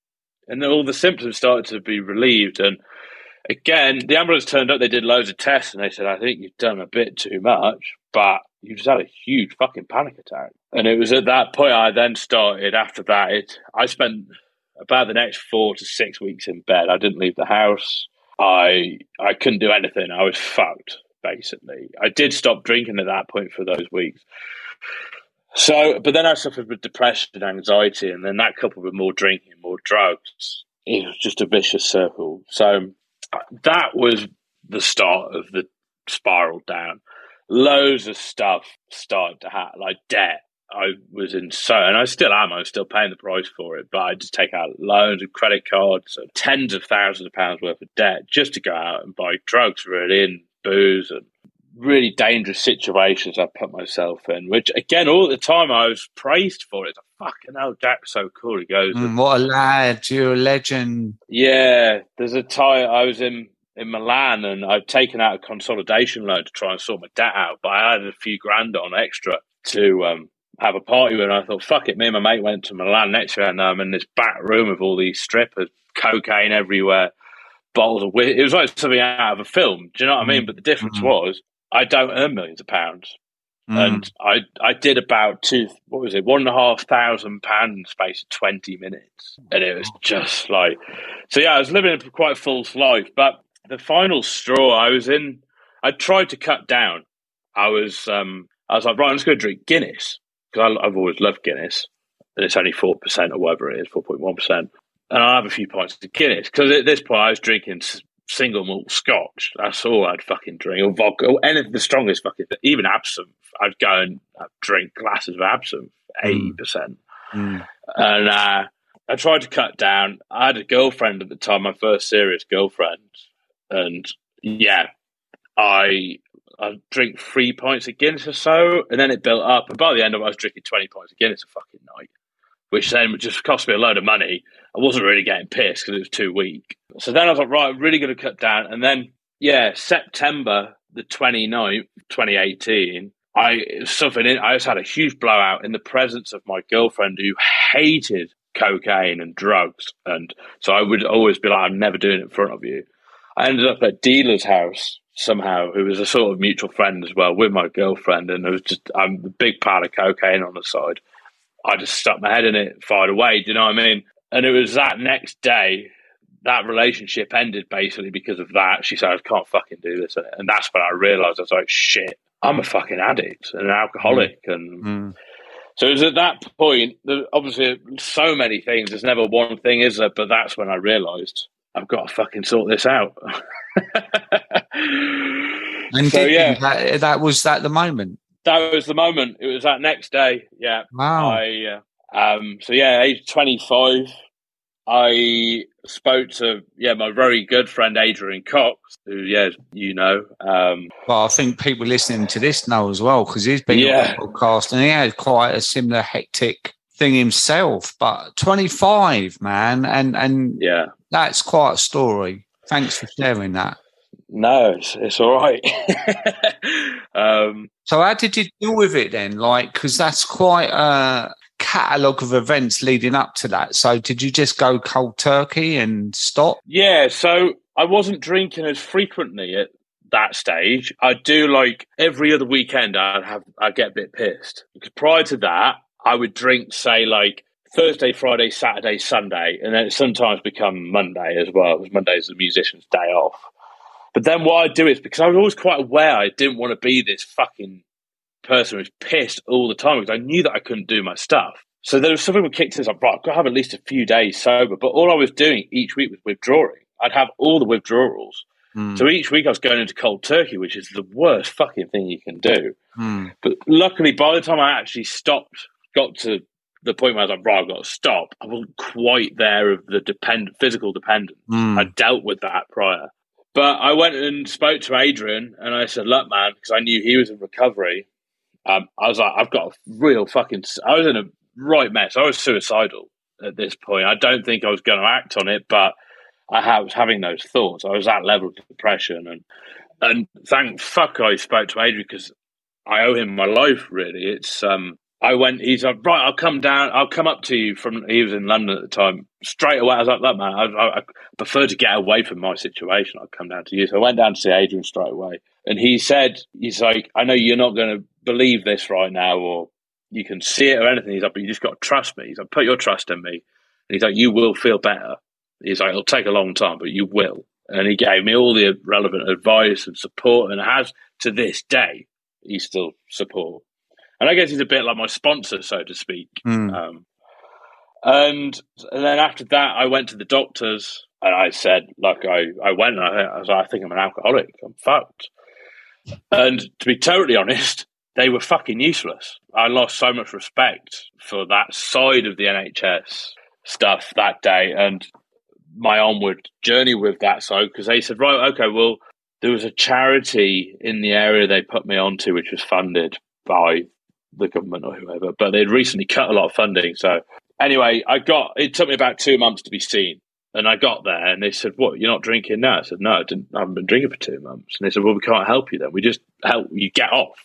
and then all the symptoms started to be relieved. And again, the ambulance turned up. They did loads of tests, and they said, "I think you've done a bit too much, but you just had a huge fucking panic attack." And it was at that point I then started. After that, it I spent about the next four to six weeks in bed. I didn't leave the house. I I couldn't do anything. I was fucked basically. I did stop drinking at that point for those weeks. So, but then I suffered with depression and anxiety, and then that coupled with more drinking, more drugs, it was just a vicious circle. So that was the start of the spiral down. Loads of stuff started to happen, like debt, I was in so, and I still am. I'm still paying the price for it, but I just take out loans and credit cards, and tens of thousands of pounds worth of debt just to go out and buy drugs, really, and booze, and really dangerous situations I put myself in. Which again, all the time I was praised for it. A fucking hell, Jack's so cool. He goes, mm, "What a lad! You're a legend." Yeah, there's a time I was in in Milan and I'd taken out a consolidation loan to try and sort my debt out, but I had a few grand on extra to um, have a party with. And I thought, fuck it. Me and my mate went to Milan next year, and I'm in this back room with all these strippers, cocaine everywhere, bottles of whiskey. It was like something out of a film. Do you know what I mean? Mm. But the difference mm. was, I don't earn millions of pounds. Mm. And I I did about two what was it one and a half thousand pounds in space of twenty minutes, and it was just like so. Yeah, I was living a quite full life, but the final straw, I was in. I tried to cut down. I was um I was like, right, I'm just going to drink Guinness I've always loved Guinness, and it's only four percent or whatever it is, four point one percent, and I have a few pints of Guinness because at this point I was drinking single malt Scotch. That's all I'd fucking drink, or vodka, or anything the strongest fucking, even absinthe. I'd go and drink glasses of absinthe, mm. percent. mm. and uh, I tried to cut down. I had a girlfriend at the time, my first serious girlfriend, and yeah, I I'd drink three pints of Guinness or so, and then it built up. And by the end of it, I was drinking 20 pints of Guinness a fucking night, which then just cost me a load of money. I wasn't really getting pissed because it was too weak. So then I was like, right, I'm really going to cut down. And then, yeah, September the 29th, 2018, I suffered in, I just had a huge blowout in the presence of my girlfriend who hated cocaine and drugs. And so I would always be like, I'm never doing it in front of you. I ended up at dealer's house somehow, who was a sort of mutual friend as well with my girlfriend, and it was just I'm a big pile of cocaine on the side. I just stuck my head in it, fired away. Do you know what I mean? And it was that next day that relationship ended basically because of that. She said, I can't fucking do this. And that's when I realized I was like, shit, I'm a fucking addict and an alcoholic. Mm. And mm. so it was at that point, obviously, so many things. There's never one thing, is there? But that's when I realized I've got to fucking sort this out. and so, yeah, that, that, was that the moment. That was the moment. It was that next day. Yeah. Wow. I, uh, um, so yeah, age twenty five. I spoke to yeah my very good friend Adrian Cox, who yeah you know. Um, well, I think people listening to this know as well because he's been yeah. on the podcast and he had quite a similar hectic thing himself. But twenty five, man, and and yeah, that's quite a story. Thanks for sharing that. No, it's, it's all right. um, so, how did you deal with it then? Like, because that's quite a catalogue of events leading up to that. So, did you just go cold turkey and stop? Yeah. So, I wasn't drinking as frequently at that stage. I do like every other weekend. I'd have I get a bit pissed because prior to that, I would drink say like Thursday, Friday, Saturday, Sunday, and then it sometimes become Monday as well, because Monday is the musician's day off. But then what I do is because I was always quite aware I didn't want to be this fucking person who's pissed all the time because I knew that I couldn't do my stuff. So there was something that kicked in. Like, right, I've got to have at least a few days sober. But all I was doing each week was withdrawing. I'd have all the withdrawals. Mm. So each week I was going into cold turkey, which is the worst fucking thing you can do. Mm. But luckily, by the time I actually stopped, got to the point where I was like, right, I've got to stop. I wasn't quite there of the depend physical dependence. Mm. I dealt with that prior. But I went and spoke to Adrian and I said, look, man, because I knew he was in recovery. Um, I was like, I've got a real fucking, I was in a right mess. I was suicidal at this point. I don't think I was going to act on it, but I was having those thoughts. I was that level of depression. And, and thank fuck I spoke to Adrian because I owe him my life, really. It's, um, I went, he's like, right, I'll come down, I'll come up to you from, he was in London at the time. Straight away, I was like, look, man, I, I, I prefer to get away from my situation. I'll come down to you. So I went down to see Adrian straight away. And he said, he's like, I know you're not going to believe this right now, or you can see it or anything. He's like, but you just got to trust me. He's like, put your trust in me. And he's like, you will feel better. He's like, it'll take a long time, but you will. And he gave me all the relevant advice and support, and has to this day, he still support and I guess he's a bit like my sponsor, so to speak. Mm. Um, and and then after that, I went to the doctors and I said, like, I, I went and I, I was like, I think I'm an alcoholic. I'm fucked. And to be totally honest, they were fucking useless. I lost so much respect for that side of the NHS stuff that day and my onward journey with that side because they said, right, okay, well, there was a charity in the area they put me onto, which was funded by the government or whoever, but they'd recently cut a lot of funding. So anyway, I got it took me about two months to be seen. And I got there and they said, What, you're not drinking now? I said, No, I, didn't, I haven't been drinking for two months. And they said, Well, we can't help you then. We just help you get off,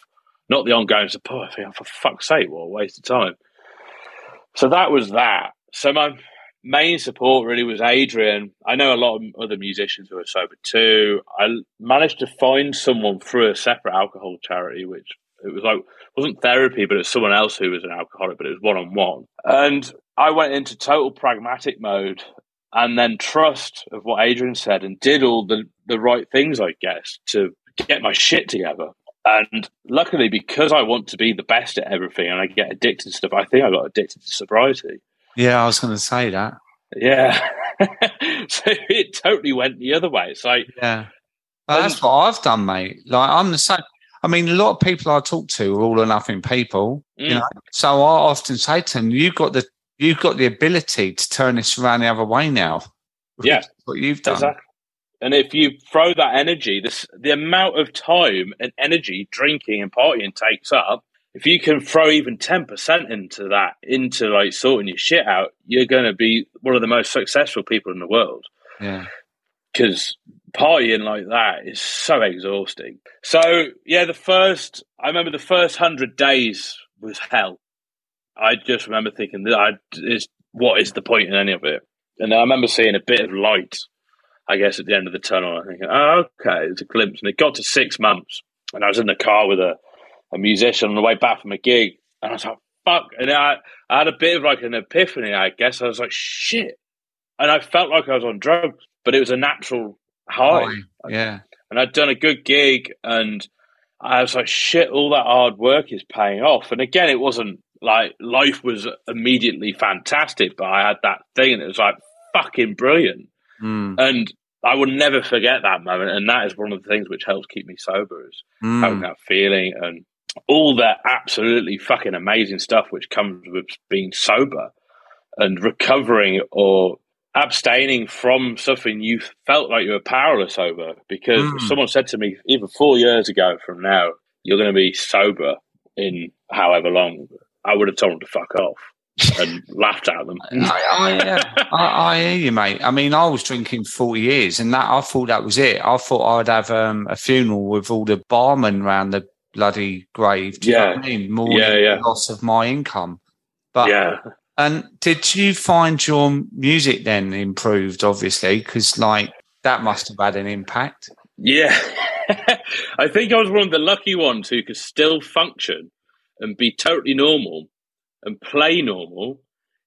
not the ongoing support. I think, oh, for fuck's sake, what a waste of time. So that was that. So my main support really was Adrian. I know a lot of other musicians who are sober too. I managed to find someone through a separate alcohol charity, which it was like wasn't therapy, but it was someone else who was an alcoholic, but it was one on one. And I went into total pragmatic mode and then trust of what Adrian said and did all the, the right things, I guess, to get my shit together. And luckily, because I want to be the best at everything and I get addicted to stuff, I think I got addicted to sobriety. Yeah, I was going to say that. Yeah. so it totally went the other way. It's like, yeah. Well, that's what I've done, mate. Like, I'm the same. I mean, a lot of people I talk to are all or nothing people. Mm. You know, so I often say to them, "You've got the you've got the ability to turn this around the other way now." Yeah, what you've done. Exactly. And if you throw that energy, this the amount of time and energy drinking and partying takes up. If you can throw even ten percent into that, into like sorting your shit out, you're going to be one of the most successful people in the world. Yeah because partying like that is so exhausting. So yeah, the first I remember the first hundred days was hell. I just remember thinking that I is what is the point in any of it? And I remember seeing a bit of light, I guess, at the end of the tunnel. I thinking, oh, okay, it's a glimpse. And it got to six months, and I was in the car with a, a musician on the way back from a gig, and I was like, fuck. And I, I had a bit of like an epiphany, I guess. I was like, shit. And I felt like I was on drugs, but it was a natural high. Yeah. And I'd done a good gig and I was like, shit, all that hard work is paying off. And again, it wasn't like life was immediately fantastic, but I had that thing and it was like fucking brilliant. Mm. And I will never forget that moment. And that is one of the things which helps keep me sober is mm. having that feeling and all that absolutely fucking amazing stuff which comes with being sober and recovering or abstaining from something you felt like you were powerless over because mm. someone said to me even four years ago from now you're going to be sober in however long. I would have told them to fuck off and laughed at them. I, I, I, I, hear you mate. I mean i was drinking 40 years and that i thought that was it. I thought i'd have um, a funeral with all the barmen around the bloody grave yeah. I mean? more yeah, yeah. loss of my income. But yeah and did you find your music then improved, obviously? Because, like, that must have had an impact. Yeah. I think I was one of the lucky ones who could still function and be totally normal and play normal,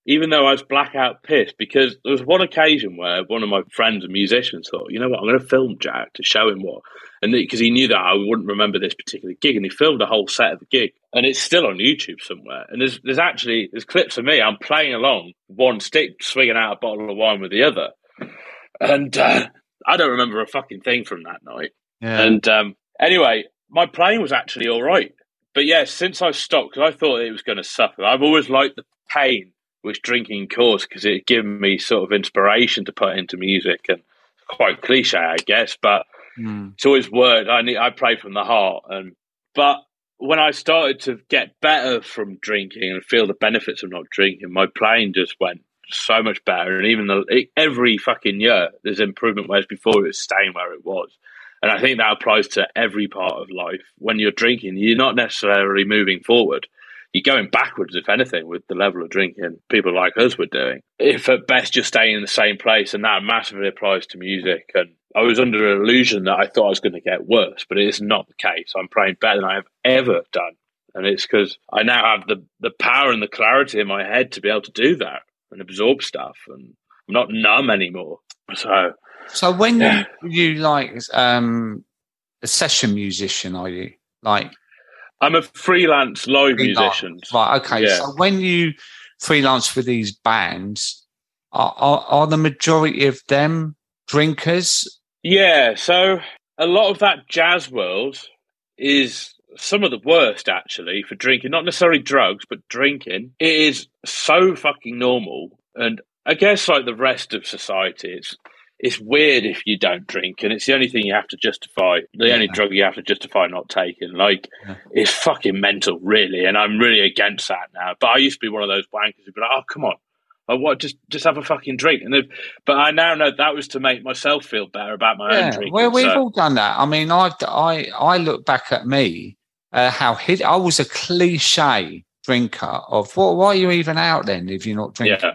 even though I was blackout pissed. Because there was one occasion where one of my friends and musicians thought, you know what, I'm going to film Jack to show him what and because he knew that I wouldn't remember this particular gig, and he filmed a whole set of the gig, and it's still on YouTube somewhere. And there's there's actually there's clips of me. I'm playing along, one stick swinging out a bottle of wine with the other, and uh, I don't remember a fucking thing from that night. Yeah. And um, anyway, my playing was actually all right, but yeah, since I stopped, because I thought it was going to suffer, I've always liked the pain which drinking caused because it given me sort of inspiration to put into music and quite cliche, I guess, but mm. it's always worked. I need, I play from the heart, and but when I started to get better from drinking and feel the benefits of not drinking, my playing just went so much better. And even the, every fucking year, there's improvement. Whereas before, it was staying where it was. And I think that applies to every part of life. When you're drinking, you're not necessarily moving forward. You're going backwards, if anything, with the level of drinking people like us were doing. If at best you're staying in the same place, and that massively applies to music. And I was under an illusion that I thought I was going to get worse, but it is not the case. I'm playing better than I have ever done. And it's because I now have the, the power and the clarity in my head to be able to do that and absorb stuff. And I'm not numb anymore. So so when yeah. you, you like um, a session musician, are you like? I'm a freelance live freelance. musician. Right. Okay. Yeah. So when you freelance for these bands, are, are, are the majority of them drinkers? Yeah. So a lot of that jazz world is some of the worst actually for drinking. Not necessarily drugs, but drinking. It is so fucking normal. And I guess like the rest of society, it's it's weird if you don't drink, and it's the only thing you have to justify, the yeah. only drug you have to justify not taking. Like, yeah. it's fucking mental, really, and I'm really against that now. But I used to be one of those wankers who'd be like, "Oh, come on, I what? Just just have a fucking drink." And but I now know that was to make myself feel better about my yeah. own drinking. Well, we've so. all done that. I mean, I I I look back at me, uh, how hid I was a cliche drinker of what? Why are you even out then if you're not drinking? Yeah.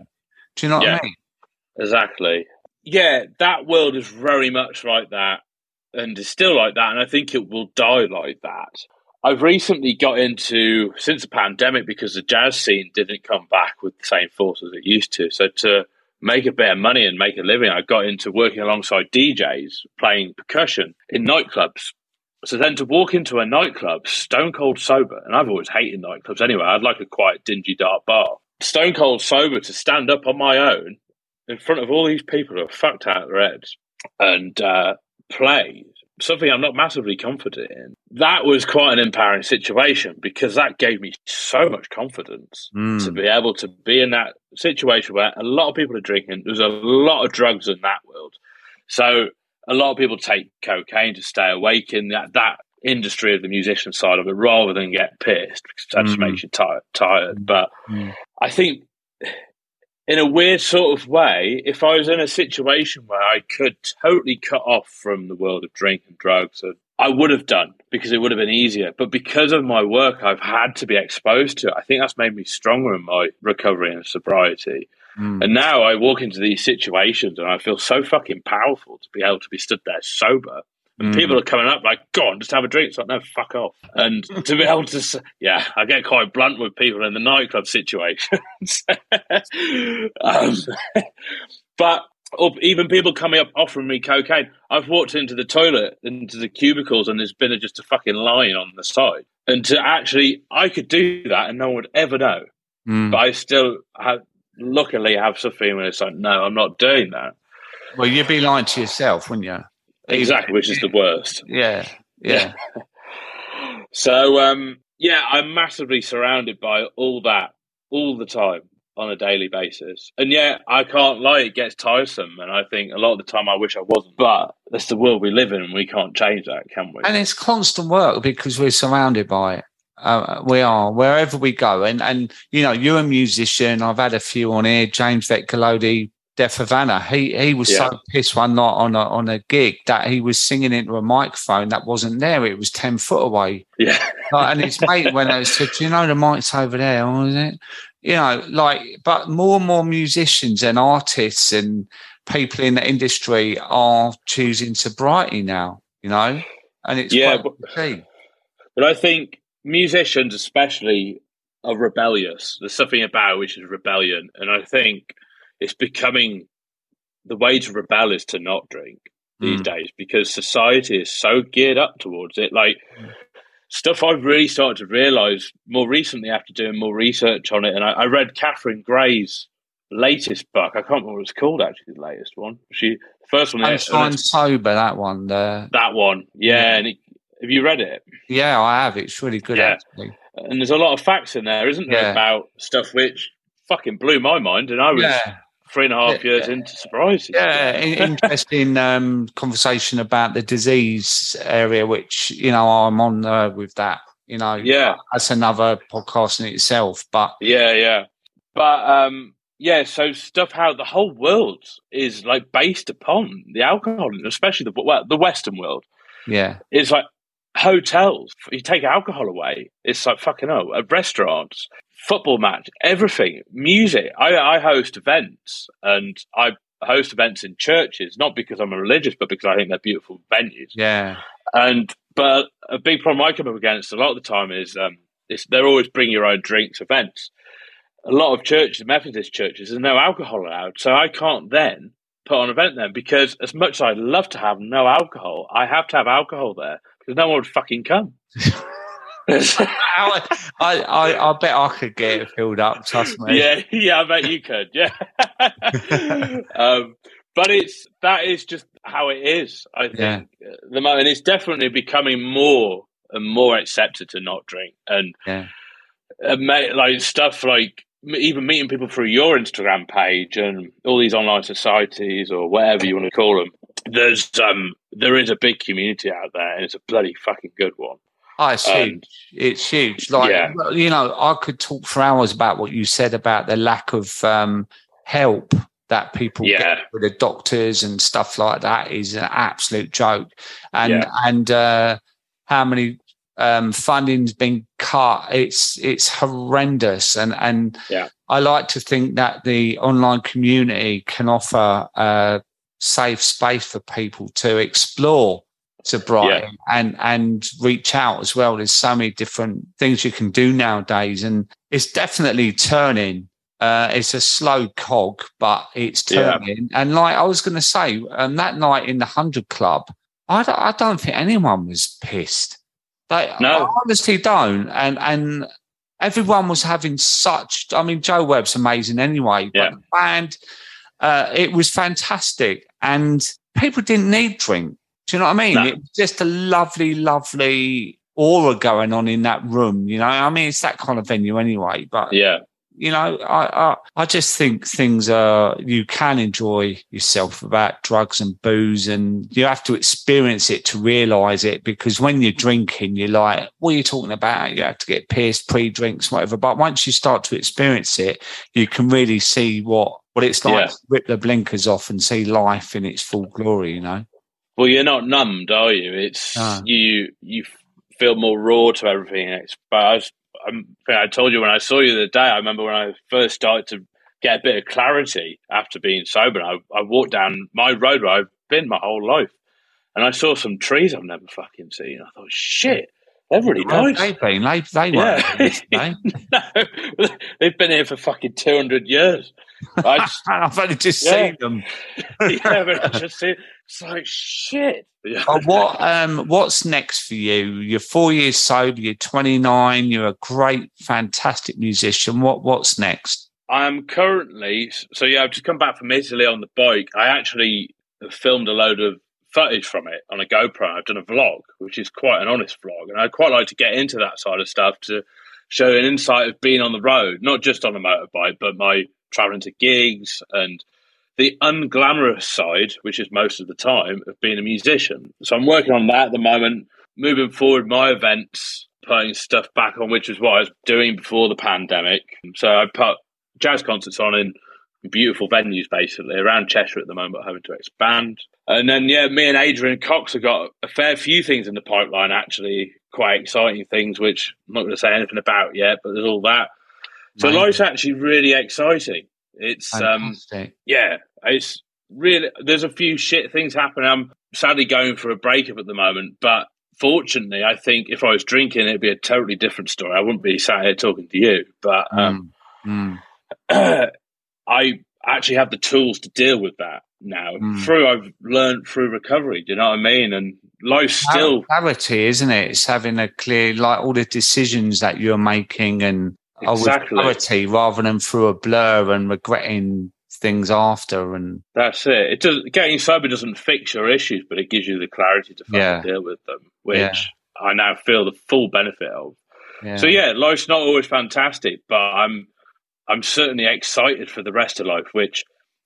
Do you know what I mean? Exactly yeah, that world is very much like that and is still like that. And I think it will die like that. I've recently got into, since the pandemic, because the jazz scene didn't come back with the same force as it used to. So to make a bit of money and make a living, I got into working alongside DJs, playing percussion in nightclubs. So then to walk into a nightclub, stone cold sober, and I've always hated nightclubs anyway, I'd like a quiet, dingy, dark bar. Stone cold sober to stand up on my own in front of all these people who are fucked out of their heads and uh, play something I'm not massively confident in. That was quite an empowering situation because that gave me so much confidence mm. to be able to be in that situation where a lot of people are drinking. There's a lot of drugs in that world. So a lot of people take cocaine to stay awake in that, that industry of the musician side of it rather than get pissed because that mm. just makes you tired. tired. But mm. I think in a weird sort of way, if I was in a situation where I could totally cut off from the world of drink and drugs, I would have done because it would have been easier. But because of my work, I've had to be exposed to it. I think that's made me stronger in my recovery and sobriety. Mm. And now I walk into these situations and I feel so fucking powerful to be able to be stood there sober and mm. people are coming up like, go on, just have a drink. It's like, no, fuck off. And to be able to, yeah, I get quite blunt with people in the nightclub situations. um, but even people coming up offering me cocaine. I've walked into the toilet, into the cubicles, and there's been a, just a fucking line on the side. And to actually, I could do that and no one would ever know. Mm. But I still have, luckily have something where it's like, no, I'm not doing that. Well, you'd be lying to yourself, wouldn't you? Exactly, which is the worst. Yeah, yeah. so, um, yeah, I'm massively surrounded by all that all the time on a daily basis. And yet, I can't lie, it gets tiresome. And I think a lot of the time I wish I wasn't. But that's the world we live in and we can't change that, can we? And it's constant work because we're surrounded by it. Uh, we are wherever we go. And, and, you know, you're a musician. I've had a few on here. James Vetkolodi Death Havana. He he was yeah. so pissed one night on a on a gig that he was singing into a microphone that wasn't there. It was ten foot away. Yeah. Like, and his mate went and said, "Do you know the mic's over there, was it?" You know, like, but more and more musicians and artists and people in the industry are choosing sobriety now. You know, and it's yeah, but, but I think musicians, especially, are rebellious. There's something about which is rebellion, and I think it's becoming the way to rebel is to not drink these mm. days because society is so geared up towards it. Like stuff I've really started to realize more recently after doing more research on it. And I, I read Catherine Gray's latest book. I can't remember what it's called actually, the latest one. She the first one I'm sober, that one. The... That one, yeah. yeah. And it, Have you read it? Yeah, I have. It's really good, yeah. actually. And there's a lot of facts in there, isn't there, yeah. about stuff which fucking blew my mind, and I was yeah. Three and a half years into sobriety. Yeah, interesting um, conversation about the disease area, which you know I'm on uh, with that. You know, yeah, that's another podcast in itself. But yeah, yeah, but um, yeah, so stuff how the whole world is like based upon the alcohol, especially the well, the Western world. Yeah, it's like hotels. You take alcohol away, it's like fucking oh, restaurants, football match, everything, music. I, I host events and I host events in churches, not because I'm a religious, but because I think they're beautiful venues. Yeah. And but a big problem I come up against a lot of the time is um, they're always bring your own drinks events. A lot of churches, Methodist churches, there's no alcohol allowed, so I can't then put on an event then because as much as I'd love to have no alcohol, I have to have alcohol there because no one would fucking come. I, I, I bet I could get it filled up. Trust me. Yeah, yeah, I bet you could. Yeah. um, but it's that is just how it is. I think yeah. the moment it's definitely becoming more and more accepted to not drink, and yeah. uh, like stuff like even meeting people through your Instagram page and all these online societies or whatever you want to call them. There's um there is a big community out there, and it's a bloody fucking good one. Oh, it's um, huge. It's huge. Like yeah. you know, I could talk for hours about what you said about the lack of um, help that people yeah. get with the doctors and stuff like that is an absolute joke. And yeah. and uh, how many um, funding's been cut? It's it's horrendous. And and yeah. I like to think that the online community can offer a safe space for people to explore sobriety yeah. and and reach out as well. There's so many different things you can do nowadays, and it's definitely turning. Uh, it's a slow cog, but it's turning. Yeah. And like I was going to say, um, that night in the Hundred Club, I don't, I don't think anyone was pissed. Like, no, I honestly don't. And and everyone was having such. I mean, Joe Webb's amazing anyway, but yeah. the band, uh, it was fantastic, and people didn't need drink. Do you know what I mean? No. It's just a lovely, lovely aura going on in that room. You know, I mean, it's that kind of venue anyway. But yeah, you know, I, I, I just think things are you can enjoy yourself about drugs and booze, and you have to experience it to realize it. Because when you're drinking, you're like, "What are you talking about?" You have to get pissed, pre-drinks, whatever. But once you start to experience it, you can really see what what it's like. Yeah. Rip the blinkers off and see life in its full glory. You know. Well, you're not numbed, are you? It's you. You feel more raw to everything. It's, but I, was, I told you when I saw you the day. I remember when I first started to get a bit of clarity after being sober. I, I walked down my road where I've been my whole life, and I saw some trees I've never fucking seen. I thought, shit. They're really nice. They've been. They, they yeah. no, they've been here for fucking 200 years. I just, I've only just yeah. seen them. yeah, but I just see, it's like shit. oh, what um what's next for you? You're four years sober. You're 29. You're a great, fantastic musician. What what's next? I'm currently so yeah. I've just come back from Italy on the bike. I actually filmed a load of footage from it on a GoPro. I've done a vlog, which is quite an honest vlog, and I'd quite like to get into that side of stuff to show an insight of being on the road, not just on a motorbike, but my traveling to gigs and the unglamorous side, which is most of the time, of being a musician. So I'm working on that at the moment. Moving forward, my events, putting stuff back on, which is what I was doing before the pandemic. So I put jazz concerts on in beautiful venues, basically around Cheshire at the moment, having to expand. And then, yeah, me and Adrian Cox have got a fair few things in the pipeline, actually, quite exciting things, which I'm not going to say anything about yet, but there's all that. So life's actually really exciting. It's um, yeah, it's really there's a few shit things happening. I'm sadly going for a breakup at the moment, but fortunately, I think if I was drinking, it'd be a totally different story. I wouldn't be sat here talking to you, but um, mm. Mm. I actually have the tools to deal with that now. Mm. Through I've learned through recovery. Do you know what I mean? And life still clarity, isn't it? It's having a clear like all the decisions that you're making and exactly. clarity rather than through a blur and regretting things after and that's it it does getting sober doesn't fix your issues but it gives you the clarity to yeah. deal with them which yeah. I now feel the full benefit of. Yeah. So yeah, life's not always fantastic, but I'm I'm certainly excited for the rest of life, which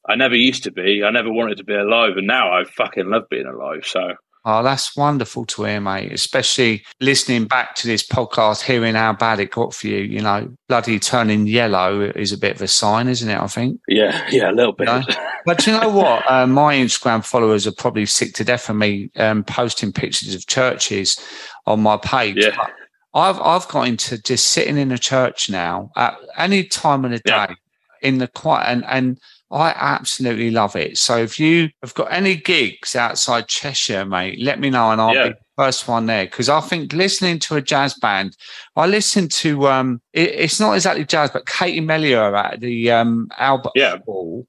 I never used to be. I never wanted to be alive, and now I fucking love being alive. So Oh, that's wonderful to hear, mate. Especially listening back to this podcast, hearing how bad it got for you. You know, bloody turning yellow is a bit of a sign, isn't it? I think. Yeah, yeah, a little bit. You know? but you know what? Uh, my Instagram followers are probably sick to death of me um, posting pictures of churches on my page. Yeah. But I've I've got into just sitting in a church now at any time of the day yeah. in the quiet and and I absolutely love it. So if you have got any gigs outside Cheshire, mate, let me know and I'll yeah. be the first one there. Because I think listening to a jazz band, I listened to um it, it's not exactly jazz, but Katie Melua at the um Albert yeah. Hall.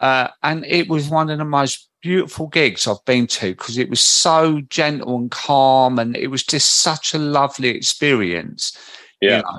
Uh, and it was one of the most beautiful gigs I've been to because it was so gentle and calm and it was just such a lovely experience. Yeah. You know?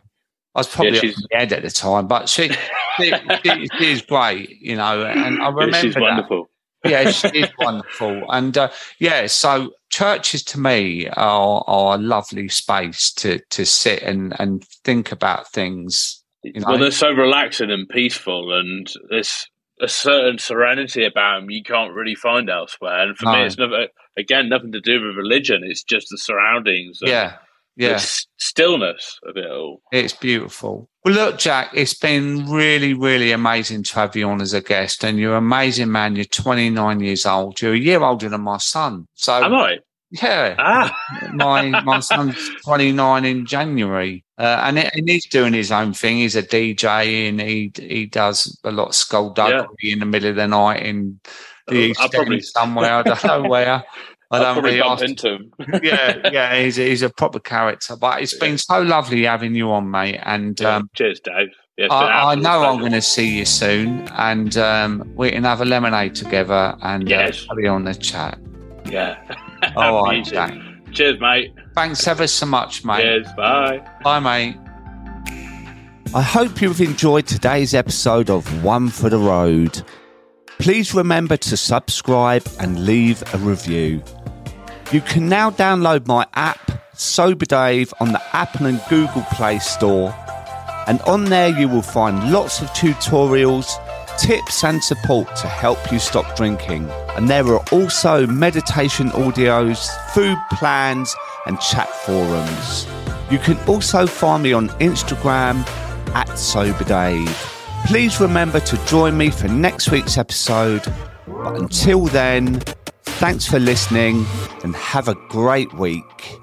I was probably yeah, on the head at the time, but she, she, she, she's great, you know. And I remember she's that. wonderful. yeah, she is wonderful. And uh, yeah, so churches to me are, are a lovely space to to sit and, and think about things. You know? Well, they're so relaxing and peaceful, and there's a certain serenity about them you can't really find elsewhere. And for no. me, it's never, again, nothing to do with religion. It's just the surroundings. yeah yeah. stillness of it all. It's beautiful. Well, look, Jack, it's been really, really amazing to have you on as a guest. And you're an amazing man. You're 29 years old. You're a year older than my son. So, am I? Yeah. Ah. my my son's 29 in January. Uh, and, it, and, he's doing his own thing. He's a DJ and he he does a lot of skullduggery yeah. in the middle of the night in the East probably... somewhere. I don't know where. I don't really bump into him. yeah, yeah, he's a, he's a proper character. But it's been so lovely having you on, mate. And yeah, um, cheers, Dave. Yeah, I, I, know I'm going to see you soon, and um, we can have a lemonade together and uh, yes. uh, carry on the chat. Yeah. All right, Jack. Cheers, mate. Thanks ever so much, mate. Cheers. Bye. Bye, mate. I hope you've enjoyed today's episode of One for the Road. Please remember to subscribe and leave a review. You can now download my app, Sober Dave, on the Apple and Google Play Store. And on there, you will find lots of tutorials, tips, and support to help you stop drinking. And there are also meditation audios, food plans, and chat forums. You can also find me on Instagram at Sober Dave. Please remember to join me for next week's episode. But until then, thanks for listening and have a great week.